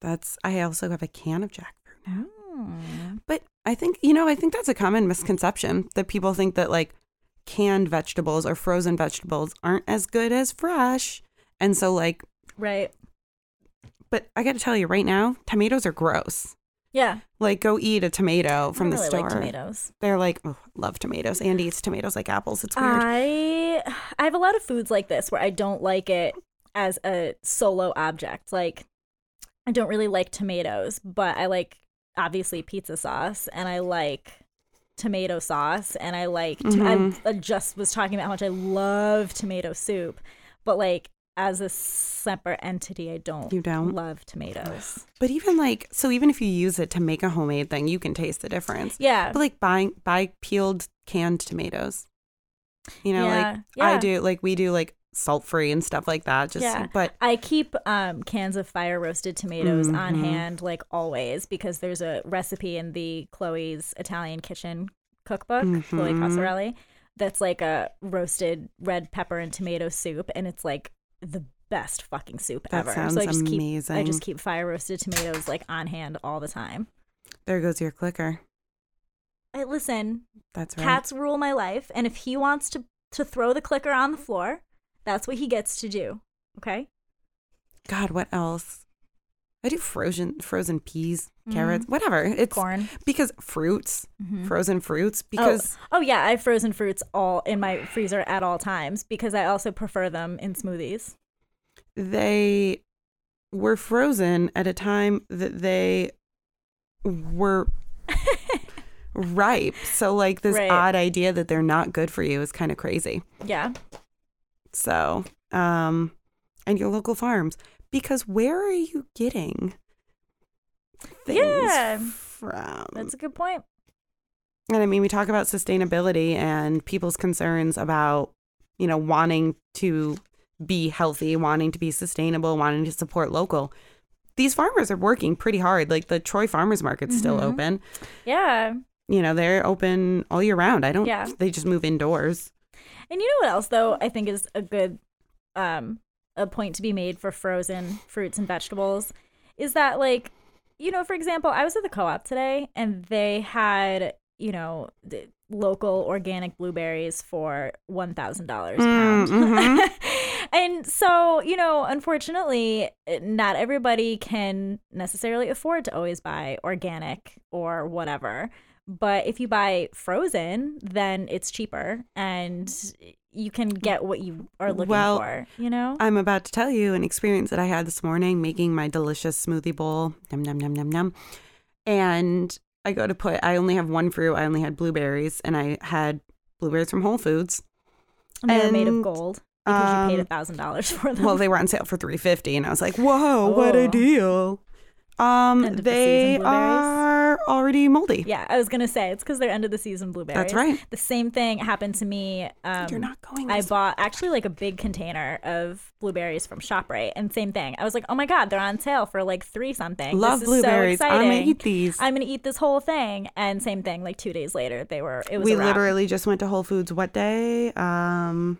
That's I also have a can of jackfruit. Mm. But I think, you know, I think that's a common misconception that people think that like canned vegetables or frozen vegetables aren't as good as fresh. And so, like, Right? but I got to tell you right now, tomatoes are gross. Yeah. Like, go eat a tomato from the store. Like tomatoes. They're like, oh, love tomatoes. and eats tomatoes like apples. It's weird. I I have a lot of foods like this where I don't like it as a solo object. Like I don't really like tomatoes, but I like obviously pizza sauce and I like tomato sauce and I like Mhm. I, I just was talking about how much I love tomato soup, but like as a separate entity, I don't You don't? love tomatoes. *sighs* But even like, so even if you use it to make a homemade thing, you can taste the difference. Yeah. But like buying, buy peeled canned tomatoes. You know, Yeah, like yeah. I do, like we do like salt free and stuff like that. Just, Yeah. but I keep um, cans of fire roasted tomatoes on Mhm. hand, like always, because there's a recipe in the Chloe's Italian Kitchen cookbook, Chloe Mhm. Coscarelli, that's like a roasted red pepper and tomato soup, and it's like the best fucking soup that ever. sounds so I just keep amazing. I just keep fire roasted tomatoes like on hand all the time. there goes your clicker. I listen, That's right. cats rule my life, and if he wants to to throw the clicker on the floor, that's what he gets to do. Okay. God, what else? I do frozen frozen peas, carrots, whatever. It's Corn. because fruits, Mhm. frozen fruits, because oh, oh yeah, I have frozen fruits all in my freezer at all times because I also prefer them in smoothies. they were frozen at a time that they were *laughs* ripe. So like this Right. odd idea that they're not good for you is kind of crazy. Yeah. So, um and your local farms because where are you getting things Yeah. from? That's a good point. And I mean, we talk about sustainability and people's concerns about, you know, wanting to be healthy, wanting to be sustainable, wanting to support local. These farmers are working pretty hard. Like the Troy Farmers Market's still Mhm. open. Yeah. You know, they're open all year round. I don't, Yeah. they just move indoors. And you know what else though I think is a good um a point to be made for frozen fruits and vegetables is that like you know for example I was at the co-op today and they had you know the local organic blueberries for $1000 a pound. Mm, mhm. *laughs* and so you know unfortunately not everybody can necessarily afford to always buy organic or whatever but if you buy frozen then it's cheaper and you can get what you are looking Well, for you know I'm about to tell you an experience that I had this morning making my delicious smoothie bowl. Num, num, num, num, num. And I go to put, I only have one fruit. I only had blueberries and I had blueberries from Whole Foods. and they're made of gold because you paid a um, thousand dollars for them Well, they were on sale for 350 and I was like, whoa, what a Oh. deal. Um, End of the they season are already moldy. yeah i was gonna say it's because they're end of the season blueberries That's right. the same thing happened to me um, You're not going. I bought actually like a big container of blueberries from ShopRite, and same thing. I was like, oh my god, they're on sale for like three something. Love this is blueberries. So I'm gonna eat these. I'm gonna eat this whole thing, and same thing. Like two days later, they were. It was we literally just went to Whole Foods. What day? Um,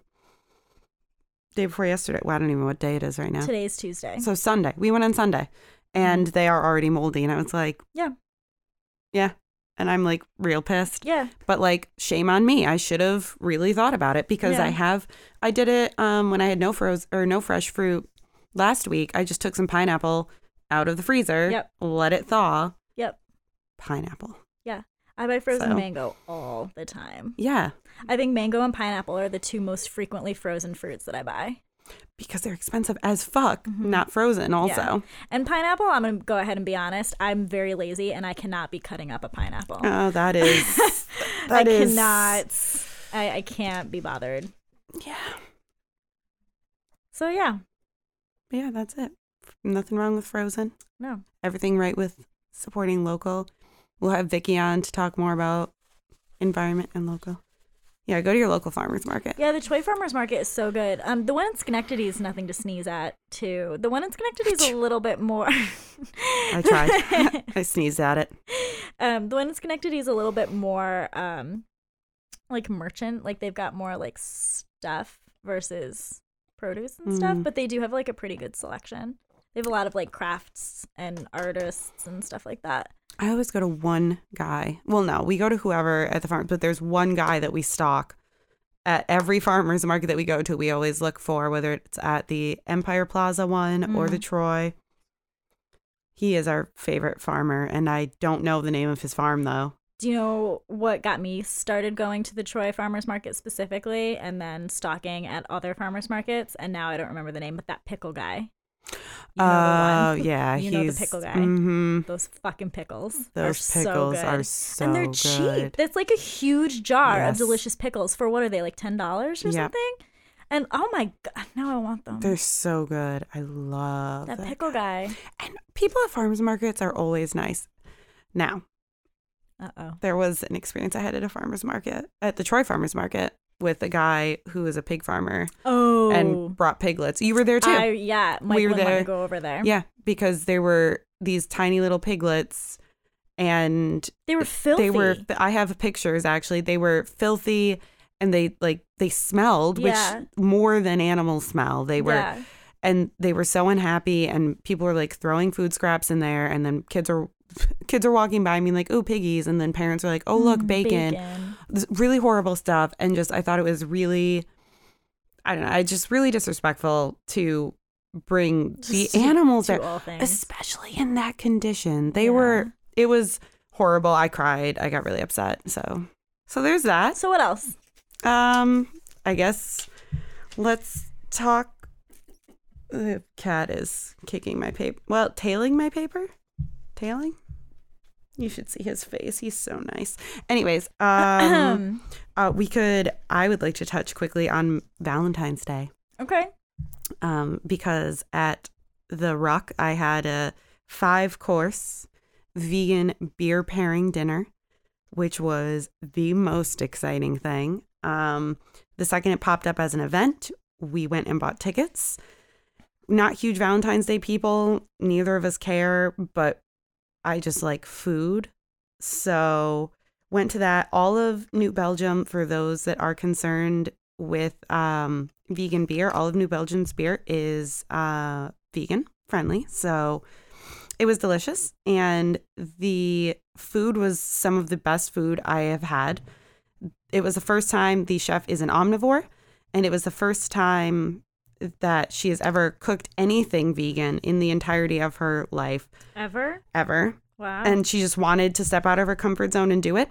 day before yesterday. Well, I don't even know what day it is right now. Today's Tuesday. So Sunday, we went on Sunday, and they are already moldy, and I was like, Yeah. yeah, and I'm like real pissed. yeah, But like, shame on me. I should have really thought about it because I have. I did it um when I had no froze or no fresh fruit last week. I just took some pineapple out of the freezer, Yep. let it thaw. Yep. Pineapple. Yeah. I buy frozen So- mango all the time. Yeah, I think mango and pineapple are the two most frequently frozen fruits that I buy. Because they're expensive as fuck, Mhm. not frozen. Also, And pineapple, I'm gonna go ahead and be honest. I'm very lazy, and I cannot be cutting up a pineapple. oh, that is *laughs* I that is- cannot. I, I can't be bothered. yeah, So yeah, yeah. That's it. Nothing wrong with frozen. no. everything right with supporting local. We'll have Vicky on to talk more about environment and local. Yeah, go to your local farmers market. Yeah, the Troy Farmers Market is so good. Um, the one in Schenectady is nothing to sneeze at, too. The one in Schenectady is a little bit more. I tried. *laughs* I sneezed at it. um, the one in Schenectady is a little bit more um, like merchant. Like they've got more like stuff versus produce and stuff, Mm. but they do have like a pretty good selection. They have a lot of like crafts and artists and stuff like that. I always go to one guy. Well, no, we go to whoever at the farm, but there's one guy that we stock at every farmers market that we go to. We always look for whether it's at the Empire Plaza one or the Mm. Troy. He is our favorite farmer, and I don't know the name of his farm though. Do you know what got me started going to the Troy Farmers Market specifically and then stocking at other farmers markets? And now I don't remember the name, but that pickle guy. You know Oh one. *laughs* yeah, You know the pickle guy. hmm Those fucking pickles. Those pickles so good. are so and they're good. cheap. It's like a huge jar Yes. of delicious pickles for what are they like ten dollars or Yep. something? And oh my god, now I want them. They're so good. I love that that. pickle guy. And people at farmers markets are always nice. Now, Uh oh. there was an experience I had at a farmers market, at the Troy farmers market, with a guy who is a pig farmer Oh. and brought piglets. You were there too. I, yeah, Mike We were there. go over there. yeah, because they were these tiny little piglets and They were filthy. they were I have pictures actually. They were filthy and they like they smelled, Yeah. which more than animals smell. They were Yeah. and they were so unhappy and people were like throwing food scraps in there and then kids are *laughs* kids are walking by me like oh piggies and then parents are like oh look Mm, bacon, This really horrible stuff and just i thought it was really i don't know i just really disrespectful to bring the Just to- animals there especially in that condition they Yeah. were it was horrible i cried i got really upset so so there's that So what else? um, I guess let's talk. The cat is kicking my paper. Well, tailing my paper. Tailing. You should see his face. He's so nice. Anyways, um, *clears throat* uh, we could. I would like to touch quickly on Valentine's Day. okay. Um, because at the Ruck, I had a five course vegan beer pairing dinner, which was the most exciting thing. Um, the second it popped up as an event, we went and bought tickets. Not huge Valentine's Day people, neither of us care, but I just like food. So went to that. All of New Belgium, for those that are concerned with um, vegan beer, all of New Belgium's beer is uh, vegan friendly. So it was delicious. And the food was some of the best food I have had. It was the first time the chef is an omnivore. And it was the first time that she has ever cooked anything vegan in the entirety of her life. Ever? ever. Wow. and she just wanted to step out of her comfort zone and do it.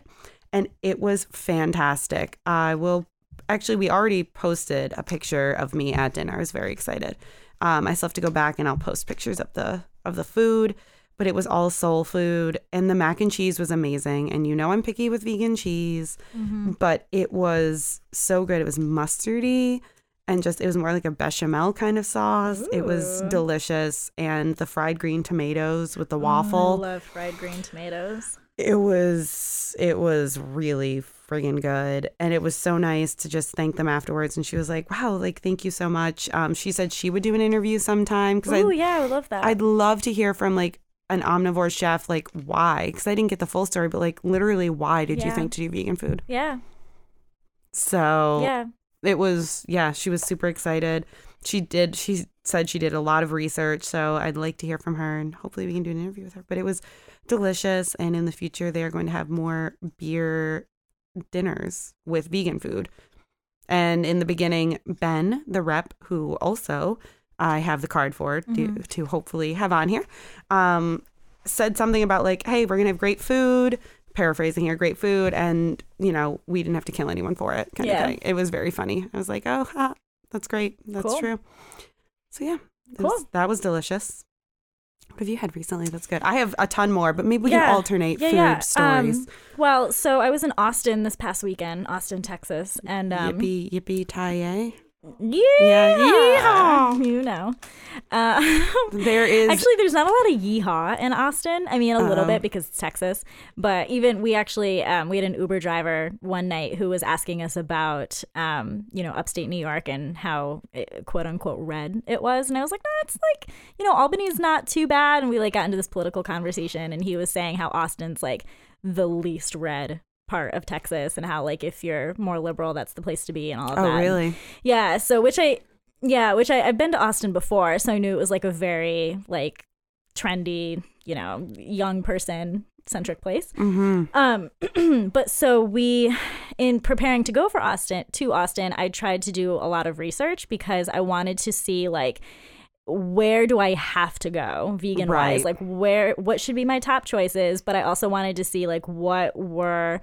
And it was fantastic. I will actually we already posted a picture of me at dinner. I was very excited. Um, i still have to go back and i'll post pictures of the of the food but it was all soul food. And the mac and cheese was amazing. And you know i'm picky with vegan cheese Mhm. but it was so good. It was mustardy and just it was more like a bechamel kind of sauce. It was delicious. And the fried green tomatoes with the Oh, waffle. I love fried green tomatoes. it was it was really friggin' good. And it was so nice to just thank them afterwards. And she was like wow like thank you so much. Um she said she would do an interview sometime because Oh yeah, I would love that. I'd love to hear from like an omnivore chef like why? Because i didn't get the full story but like literally why did you think to do vegan food? Yeah. so Yeah. It was yeah she was super excited. She did she said she did a lot of research so i'd like to hear from her and hopefully we can do an interview with her. But it was delicious and in the future they are going to have more beer dinners with vegan food. And in the beginning ben the rep who also i have the card for to, Mhm. to hopefully have on here um, said something about like hey we're gonna have great food paraphrasing here great food and you know we didn't have to kill anyone for it kind Yeah. of thing it was very funny i was like oh ha, that's great that's Cool. true so yeah it was- Cool. that was delicious what have you had recently that's good i have a ton more but maybe we Yeah. can alternate Yeah, food yeah. stories Um, well, so I was in Austin this past weekend, Austin, Texas, and um, yippee yippee tie yeah, Yeah, yeehaw. *laughs* you know. Uh, *laughs* there is Actually, there's not a lot of yeehaw in Austin. I mean, a little Oh. bit because it's Texas, but even we actually um, we had an Uber driver one night who was asking us about um, you know upstate New York and how eh, quote unquote red it was, and I was like, no, it's like you know Albany's not too bad, and we like got into this political conversation, and he was saying how Austin's like the least red part of Texas, and how like if you're more liberal, that's the place to be, and all of oh that. Oh, really Yeah, so which I yeah, which I, I've been to Austin before, so I knew it was like a very like trendy, you know, young person centric place. mm-hmm Um *clears throat* but so we in preparing to go for Austin to Austin, I tried to do a lot of research because I wanted to see like where do I have to go vegan wise? Right. Like where what should be my top choices, but I also wanted to see like what were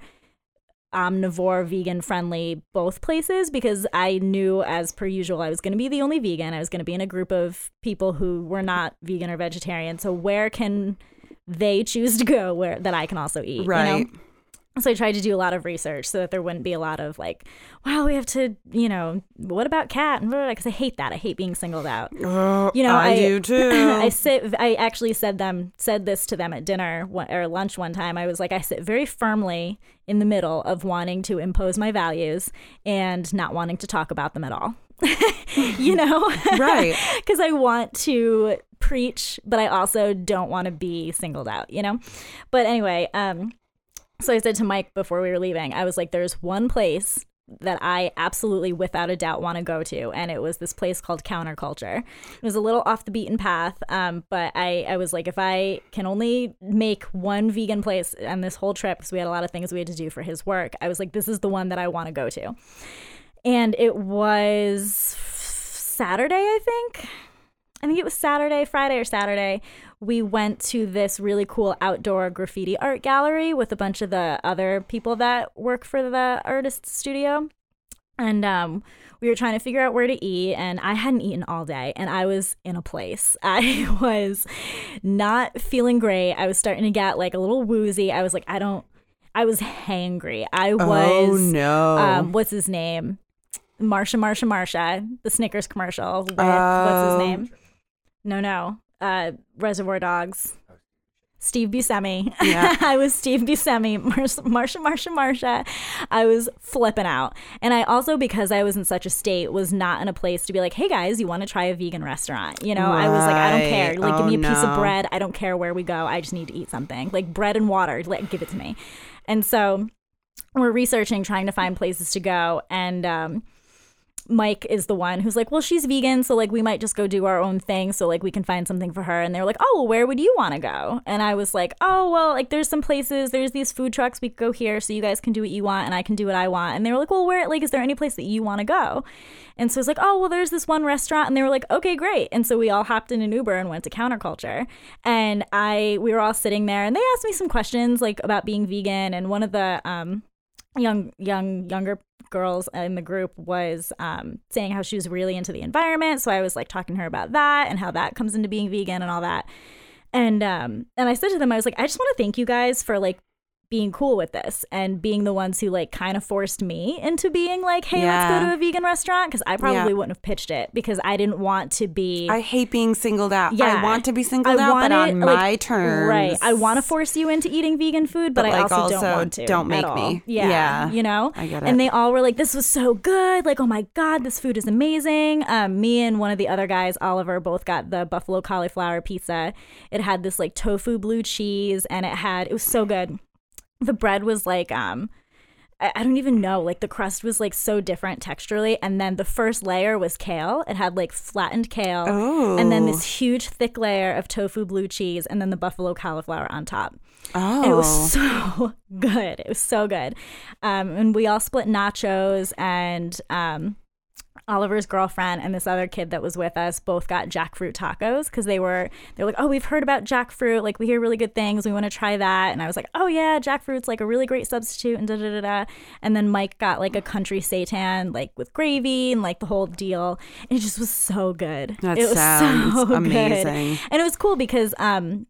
um, omnivore, vegan friendly both places because I knew, as per usual, I was going to be the only vegan. I was going to be in a group of people who were not vegan or vegetarian. So where can they choose to go where that I can also eat? Right. You know? So I tried to do a lot of research so that there wouldn't be a lot of like, wow, we have to, you know, what about cat? And because I hate that. I hate being singled out. Oh, You know, I, I- do too. *laughs* I sit. I actually said them said this to them at dinner or lunch one time. I was like, I sit very firmly in the middle of wanting to impose my values and not wanting to talk about them at all. *laughs* you know, Right. *laughs* Because I want to preach, but I also don't want to be singled out. You know. But anyway, um, so I said to Mike before we were leaving, I was like, "There's one place." That I absolutely, without a doubt, want to go to, and it was this place called Counterculture. It was a little off the beaten path, um, but I, I was like, if I can only make one vegan place on this whole trip, because we had a lot of things we had to do for his work, I was like, this is the one that I want to go to. And it was Saturday, I think. I think it was Saturday, Friday or Saturday. We went to this really cool outdoor graffiti art gallery with a bunch of the other people that work for the artist studio. And um, we were trying to figure out where to eat, and I hadn't eaten all day, and I was in a place. *laughs* I was not feeling great. I was starting to get like a little woozy. I was like, I don't, I was hangry. I was, oh no. um, what's his name? Marsha, Marsha, Marsha, the Snickers commercial with, what's Oh. his name? No, no, uh, Reservoir Dogs. Steve Buscemi. Yeah. *laughs* I was Steve Buscemi, Marsha, Marsha, Marsha, Marsha. I was flipping out. And I also, because I was in such a state, was not in a place to be like, hey guys, you want to try a vegan restaurant? You know, I was like, I don't care. Right. Like, give me a Oh, piece of bread. I don't care where we go. I just need to eat something. Like bread and water. Like, give it to me. And so we're researching, trying to find places to go. And, um, Mike is the one who's like, well, she's vegan, so like we might just go do our own thing, so like we can find something for her. And they were like, oh, well, where would you want to go? And I was like, oh, well, like there's some places, there's these food trucks, we could go here, so you guys can do what you want, and I can do what I want. And they were like, well, where, like, is there any place that you want to go? And so it's like, oh, well, there's this one restaurant, and they were like, okay, great. And so we all hopped in an Uber and went to Counterculture, and I, we were all sitting there, and they asked me some questions like about being vegan, and one of the um young young younger girls in the group was um, saying how she was really into the environment. So i was like talking to her about that and how that comes into being vegan and all that. And um and i said to them i was like i just want to thank you guys for like being cool with this and being the ones who like kind of forced me into being like hey let's go to a vegan restaurant because i probably Yeah. wouldn't have pitched it because i didn't want to be I hate being singled out. Yeah. I want to be singled out, but want on it, my like, terms. Right. I want to force you into eating vegan food, but, But, I like, also, don't want to. don't make me. Yeah. Yeah. You know? I get it. And they all were like, this was so good. Like, oh my God, this food is amazing. Um, me and one of the other guys, Oliver, both got the buffalo cauliflower pizza. It had this like tofu blue cheese and it had, it was so good. The bread was like, um, I I don't even know. Like the crust was like so different texturally, and then the first layer was kale. It had like flattened kale, and then Oh. this huge thick layer of tofu blue cheese, and then the buffalo cauliflower on top. Oh. And it was so *laughs* good. It was so good. Um, and we all split nachos, and um, Oliver's girlfriend and this other kid that was with us both got jackfruit tacos because they were they're like, oh, we've heard about jackfruit. Like we hear really good things. We want to try that. And I was like, oh yeah, jackfruit's like a really great substitute. And da da da da. And then Mike got like a country seitan like with gravy and like the whole deal. And it just was so good. That it was sounds so *laughs* good. amazing. And it was cool because um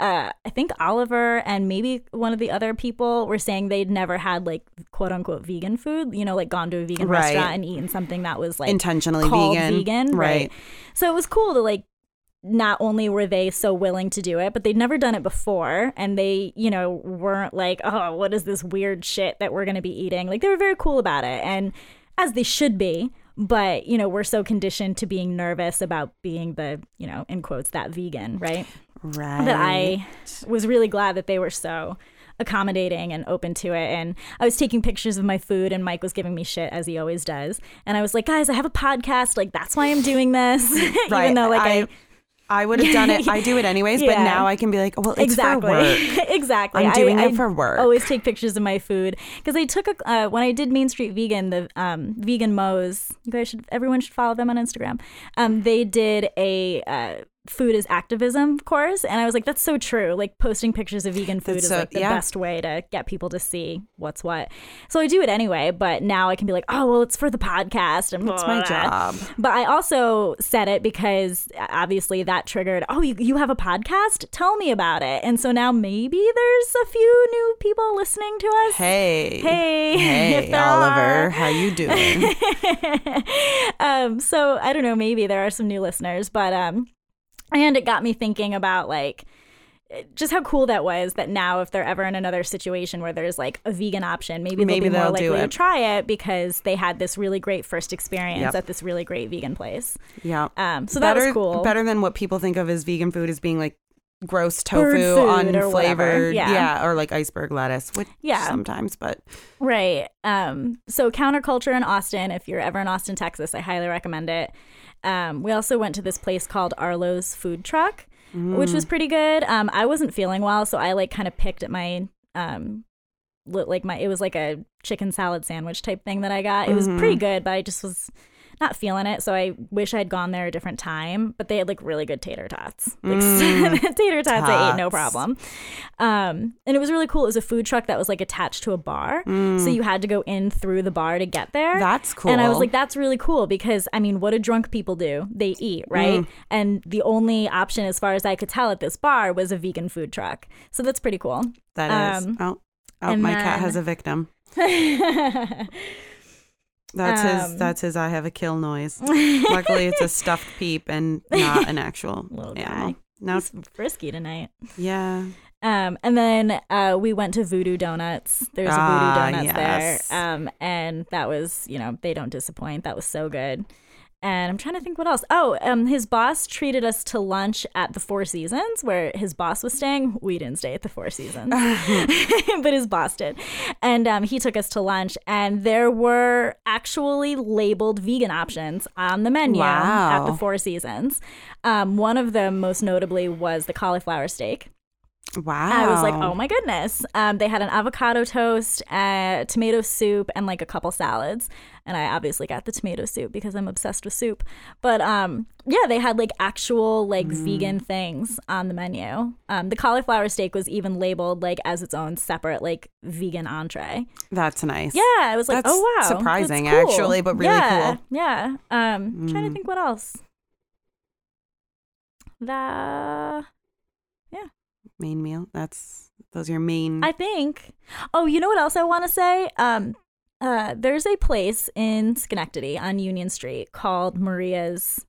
uh, I think Oliver and maybe one of the other people were saying they'd never had like quote unquote vegan food, you know, like gone to a vegan Right. restaurant and eaten something that was like Intentionally vegan. vegan, Right. So it was cool to like not only were they so willing to do it, but they'd never done it before and they, you know, weren't like, "Oh, what is this weird shit that we're going to be eating?" Like they were very cool about it and as they should be. But, you know, we're so conditioned to being nervous about being the, you know, in quotes, that vegan, right? Right. that I was really glad that they were so accommodating and open to it. And I was taking pictures of my food, and Mike was giving me shit as he always does. And I was like, guys, I have a podcast. Like that's why I'm doing this, *laughs* Right. even though like I, I, I would have done it. I do it *laughs* anyways, but now I can be like, well, it's exactly, for work. *laughs* exactly. I'm doing I, it for work. Always take pictures of my food because I took a uh, when I did Main Street Vegan, the um, vegan Mo's. You guys should, everyone should follow them on Instagram. Um, they did a uh, food is activism of course and i was like that's so true like posting pictures of vegan food That's is so- like the yeah. best way to get people to see what's what so i do it anyway but now i can be like oh well it's for the podcast and It's my job. but i also said it because uh, obviously that triggered oh you, you have a podcast tell me about it and so now maybe there's a few new people listening to us Hey. Hey, *laughs* Hey, Oliver. are. How you doing? *laughs* um, so I don't know, maybe there are some new listeners, but um, and it got me thinking about like just how cool that was that now if they're ever in another situation where there's like a vegan option maybe, Maybe they'll be more likely to try it because they had this really great first experience Yep. at this really great vegan place yeah. um so that was cool Better than what people think of as vegan food as being like gross tofu, unflavored. Yeah. or like iceberg lettuce, which Yeah. sometimes, but Right. Um, so counterculture in Austin, if you're ever in Austin, Texas, I highly recommend it. Um, we also went to this place called Arlo's Food Truck, which Mm. was pretty good. Um, I wasn't feeling well, so I like kind of picked at my um like my it was like a chicken salad sandwich type thing that I got. It was Mhm. pretty good, but I just was not feeling it, so I wish I had gone there a different time. But they had like really good tater tots. Like Mm. *laughs* tater tots, I ate no problem. Um, and it was really cool. It was a food truck that was like attached to a bar, so you had to go in through the bar to get there. Mm. That's cool. And I was like, that's really cool because I mean, what do drunk people do? They eat, right? Mm. And the only option, as far as I could tell, at this bar was a vegan food truck. So that's pretty cool. that is. um, oh, oh, and my cat has a victim. *laughs* That's his. Um, That's his. I have a kill noise. *laughs* Luckily, it's a stuffed peep and not an actual *laughs* Little animal. guy. No, He's frisky tonight. yeah. Um, and then uh, we went to Voodoo Donuts. There's a Voodoo Ah, Donuts yes. there. Um, and that was, you know, they don't disappoint. That was so good. And I'm trying to think what else. Oh, um, his boss treated us to lunch at the Four Seasons, where his boss was staying. We didn't stay at the Four Seasons, *laughs* *laughs* but his boss did. And um, he took us to lunch, and there were actually labeled vegan options on the menu at the Four Seasons. Um, one of them, most notably, was the cauliflower steak. Wow. I was like, oh my goodness. Um, they had an avocado toast, uh, tomato soup, and like a couple salads. And I obviously got the tomato soup because I'm obsessed with soup. But um, yeah, they had like actual like Mm. vegan things on the menu. Um, the cauliflower steak was even labeled like as its own separate like vegan entree. That's nice. Yeah, I was like, That's oh wow, surprising, cool. actually, but really yeah, cool. Yeah. Um, trying to Mm. think what else. That Main meal. That's those are your main. I think. Oh, you know what else I want to say? Um, uh, there's a place in Schenectady on Union Street called Maria's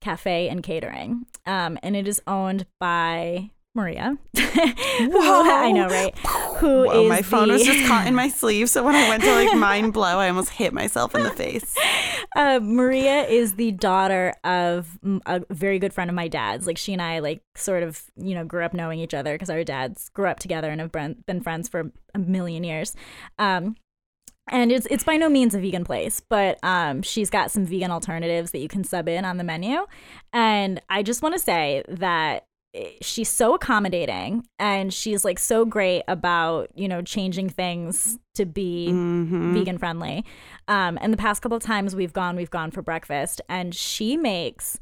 Cafe and Catering, um, and it is owned by Maria. *laughs* I know, right? Who Whoa, is my phone was just caught in my *laughs* sleeve, so when I went to like mind blow, I almost hit myself in the face. uh, Maria is the daughter of a very good friend of my dad's. Like she and I, like sort of, you know, grew up knowing each other because our dads grew up together and have been friends for a million years. Um, and it's it's by no means a vegan place, but um, she's got some vegan alternatives that you can sub in on the menu. And I just want to say that she's so accommodating and she's like so great about you know changing things to be Mhm. vegan friendly. Um, and the past couple of times we've gone, we've gone for breakfast, and she makes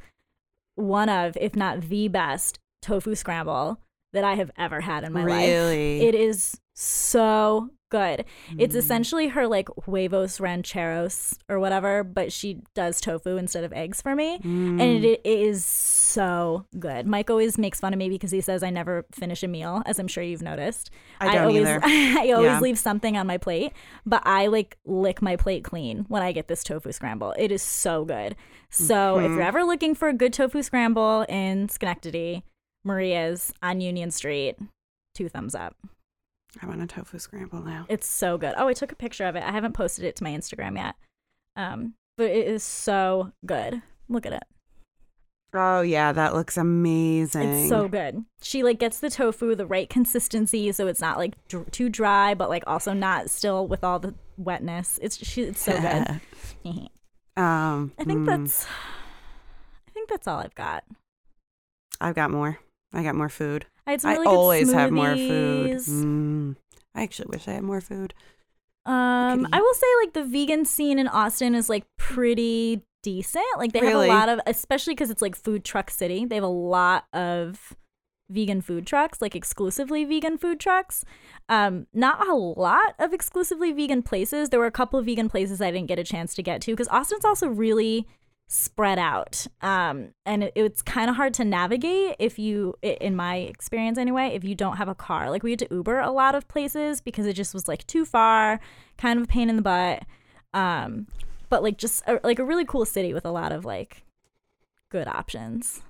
one of, if not the best, tofu scramble that I have ever had in my life. Really? It is so good. It's Mm. essentially her like huevos rancheros or whatever, but she does tofu instead of eggs for me. Mm. And it, it is so good. Mike always makes fun of me because he says I never finish a meal, as I'm sure you've noticed. I don't always, either. *laughs* I always Yeah. leave something on my plate, but I like lick my plate clean when I get this tofu scramble. It is so good. So if Mm-hmm. you're ever looking for a good tofu scramble in Schenectady, Maria's on Union Street, two thumbs up. I want a tofu scramble now. It's so good. Oh, I took a picture of it. I haven't posted it to my Instagram yet. Um, but it is so good. Look at it. Oh yeah, that looks amazing. It's so good. She like gets the tofu the right consistency, so it's not like dr- too dry, but like also not still with all the wetness. It's she, it's so good. *laughs* um, I think mm, that's. I think that's all I've got. I've got more. I got more food. I had some I really good always have more food. Mm. I actually wish I had more food. Um, could I will say like the vegan scene in Austin is like pretty decent. Like they Really? have a lot of, especially because it's like food truck city. They have a lot of vegan food trucks, like exclusively vegan food trucks. Um, not a lot of exclusively vegan places. There were a couple of vegan places I didn't get a chance to get to because Austin's also really spread out. Um, and it, it's kind of hard to navigate if you, in my experience anyway, if you don't have a car. Like we had to Uber a lot of places because it just was like too far, kind of a pain in the butt. Um, but like just a, like a really cool city with a lot of like good options.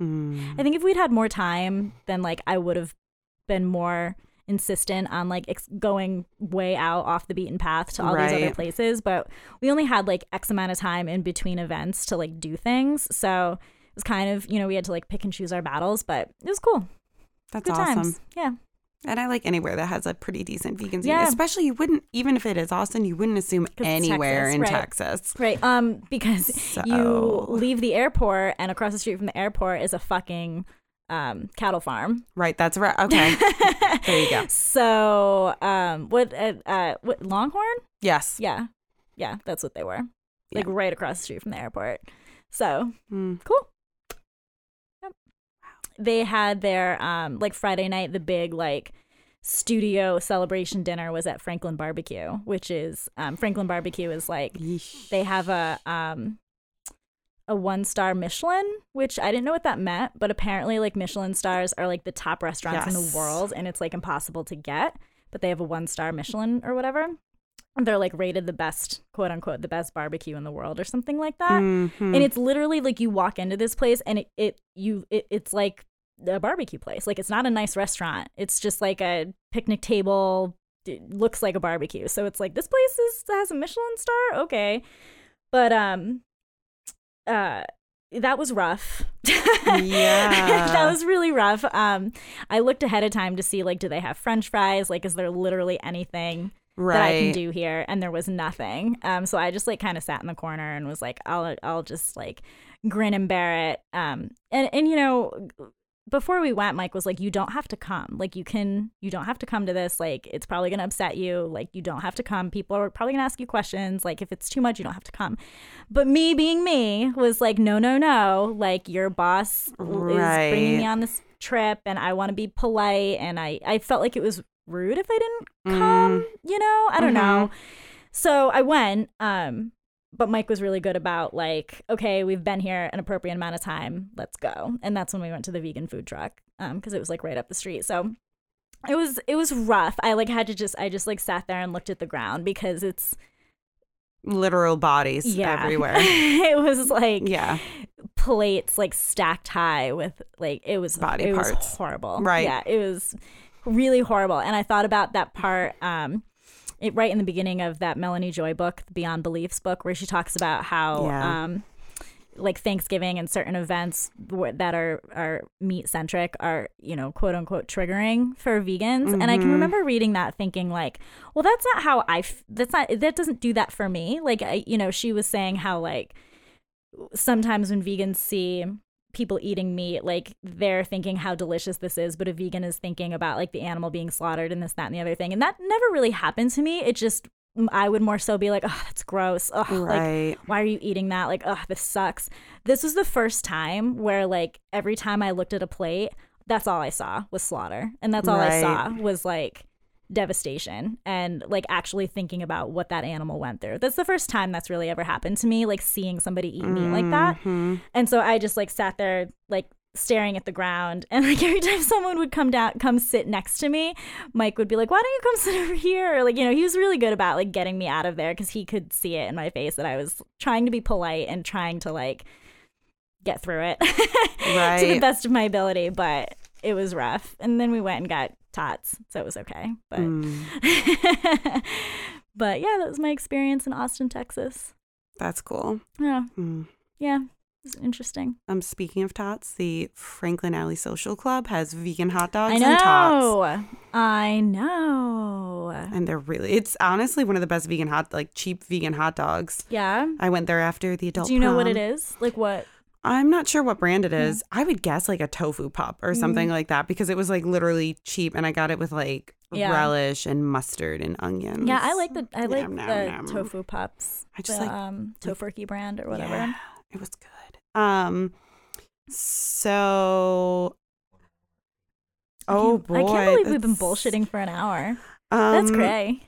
Mm. I think if we'd had more time, then like I would have been more insistent on like ex- going way out off the beaten path to all these other places. But we only had like X amount of time in between events to like do things, so it was kind of you know we had to like pick and choose our battles, but it was cool. That's Good awesome. times. Yeah. And I like anywhere that has a pretty decent vegan scene. Yeah. Especially you wouldn't even if it is Austin, you wouldn't assume anywhere Texas, in right. Texas. Right. Um, because you leave the airport and across the street from the airport is a fucking um cattle farm. Right, that's right. Okay. there you go. *laughs* So, um, what, uh, uh, what Longhorn? Yes. Yeah, yeah, that's what they were. Like Yeah. right across the street from the airport. So Mm. cool. Yep. They had their um like Friday night the big like studio celebration dinner was at Franklin Barbecue, which is um Franklin Barbecue is like Yeesh. they have a um a one star Michelin, which I didn't know what that meant, but apparently like Michelin stars are like the top restaurants in the world and it's like impossible to get, but they have a one star Michelin or whatever. And They're like rated the best, quote unquote, the best barbecue in the world or something like that. Mhm. And it's literally like you walk into this place and it, it you it, it's like a barbecue place. Like it's not a nice restaurant. It's just like a picnic table. It looks like a barbecue. So it's like this place is has a Michelin star. Okay, but um, uh, that was rough. *laughs* Yeah. that was really rough. Um, I looked ahead of time to see like, do they have French fries? Like, is there literally anything? right. that I can do here, and there was nothing. Um, so I just like kind of sat in the corner and was like, I'll I'll just like grin and bear it. Um, and and you know, before we went, Mike was like, you don't have to come. Like you can, you don't have to come to this. Like it's probably gonna upset you. Like you don't have to come. People are probably gonna ask you questions. Like if it's too much, you don't have to come. But me being me was like, no, no, no. Like your boss is bringing me on this trip, and I want to be polite. And I I felt like it was rude if I didn't come. You know, I don't know. So I went. Um, but Mike was really good about like, okay, we've been here an appropriate amount of time. Let's go. And that's when we went to the vegan food truck. Um, because it was like right up the street. So it was it was rough. I like had to just I just like sat there and looked at the ground because it's Literal bodies yeah everywhere. *laughs* it was like yeah. plates like stacked high with like it was Body it was parts. horrible. Right. Yeah, it was really horrible. And I thought about that part um it, right in the beginning of that Melanie Joy book, the Beyond Beliefs book, where she talks about how Yeah. um like Thanksgiving and certain events that are are meat centric are you know quote unquote triggering for vegans and I can Mhm. remember reading that thinking like well that's not how I f- that's not that doesn't do that for me like I, you know she was saying how like sometimes when vegans see people eating meat like they're thinking how delicious this is but a vegan is thinking about like the animal being slaughtered and this that and the other thing and that never really happened to me it just I would more so be like, oh, that's gross. Oh, like why are you eating that? Like, oh, this sucks. This was the first time where, like, every time I looked at a plate, that's all I saw was slaughter. And that's all I saw was like devastation and like actually thinking about what that animal went through. That's the first time that's really ever happened to me, like seeing somebody eat meat like that. Mhm. And so I just like sat there, like, staring at the ground and like *laughs* every time someone would come down come sit next to me mike would be like why don't you come sit over here or, like you know he was really good about like getting me out of there because he could see it in my face that i was trying to be polite and trying to like get through it *laughs* to the best of my ability but it was rough and then we went and got tots so it was okay but Mm, *laughs* but yeah that was my experience in austin texas that's cool. yeah Mm. yeah it was interesting Um, speaking of tots, the Franklin Alley Social Club has vegan hot dogs I and tots. know. I know. And they're really it's honestly one of the best vegan hot like cheap vegan hot dogs. Yeah. I went there after the adult Do you know what it is? Like what? I'm not sure what brand it is. I would guess like a tofu pup or something like that because it was like literally cheap and I got it with like Yeah. relish and mustard and onions. Yeah, I like the I like Nom, nom, the nom. tofu pops. I just the, like- um Tofurky brand or whatever. Yeah, it was good. Um, so. Oh boy, I can't believe we've been bullshitting for an hour. That's Um, great.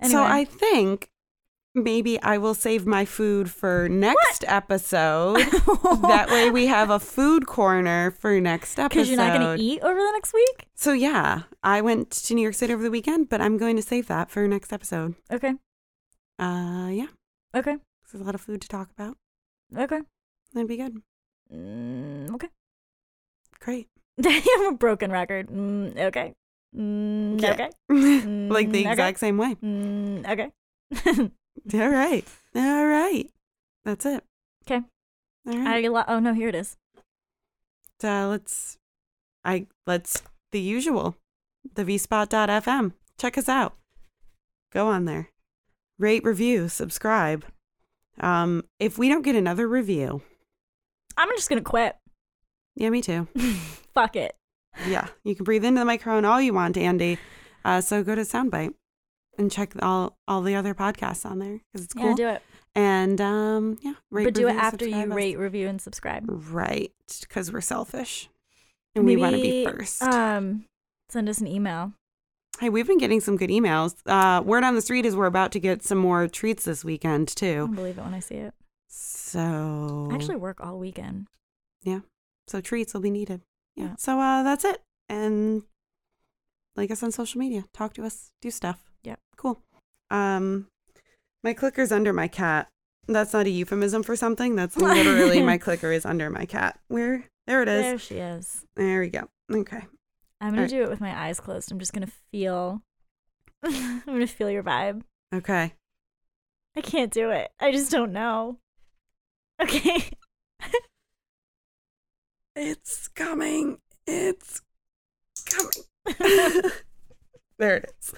Anyway. So I think maybe I will save my food for next episode. *laughs* that way we have a food corner for next episode. because you're not going to eat over the next week. So yeah, I went to New York City over the weekend, but I'm going to save that for next episode. Okay. Uh, yeah, Okay. there's a lot of food to talk about. Okay. That'd be good. Mm, okay. Great. *laughs* you have a broken record. Mm, okay. Mm, Yeah. okay. *laughs* like the Mm, okay. exact same way. Mm, okay. All right. All right. That's it. 'Kay. All right. I lo- oh no, here it is. uh, let's I let's the usual. The vspot.fm. Check us out. Go on there. Rate, review, subscribe. Um, if we don't get another review, I'm just gonna quit. yeah, me too. *laughs* Fuck it. Yeah, you can breathe into the microphone all you want, Andy. Uh, so go to Soundbite and check all all the other podcasts on there because it's cool. Yeah, do it. and um, yeah, rate, but do it after you us. rate, review, and subscribe. Right, because we're selfish and we want to be first. Um, send us an email. hey, we've been getting some good emails. Uh, word on the street is we're about to get some more treats this weekend too. don't believe it when I see it. So I actually work all weekend. Yeah, so treats will be needed. Yeah. Yeah. So uh, that's it. And like us on social media. Talk to us. Do stuff. Yep. Cool. Um, my clicker's under my cat. That's not a euphemism for something. That's *laughs* literally my clicker is under my cat. Where? There it is. There she is. There we go. Okay. I'm gonna do it with my eyes closed. I'm just gonna feel. *laughs* I'm gonna feel your vibe. Okay. I can't do it. I just don't know. Okay. *laughs* It's coming. It's coming. there it is.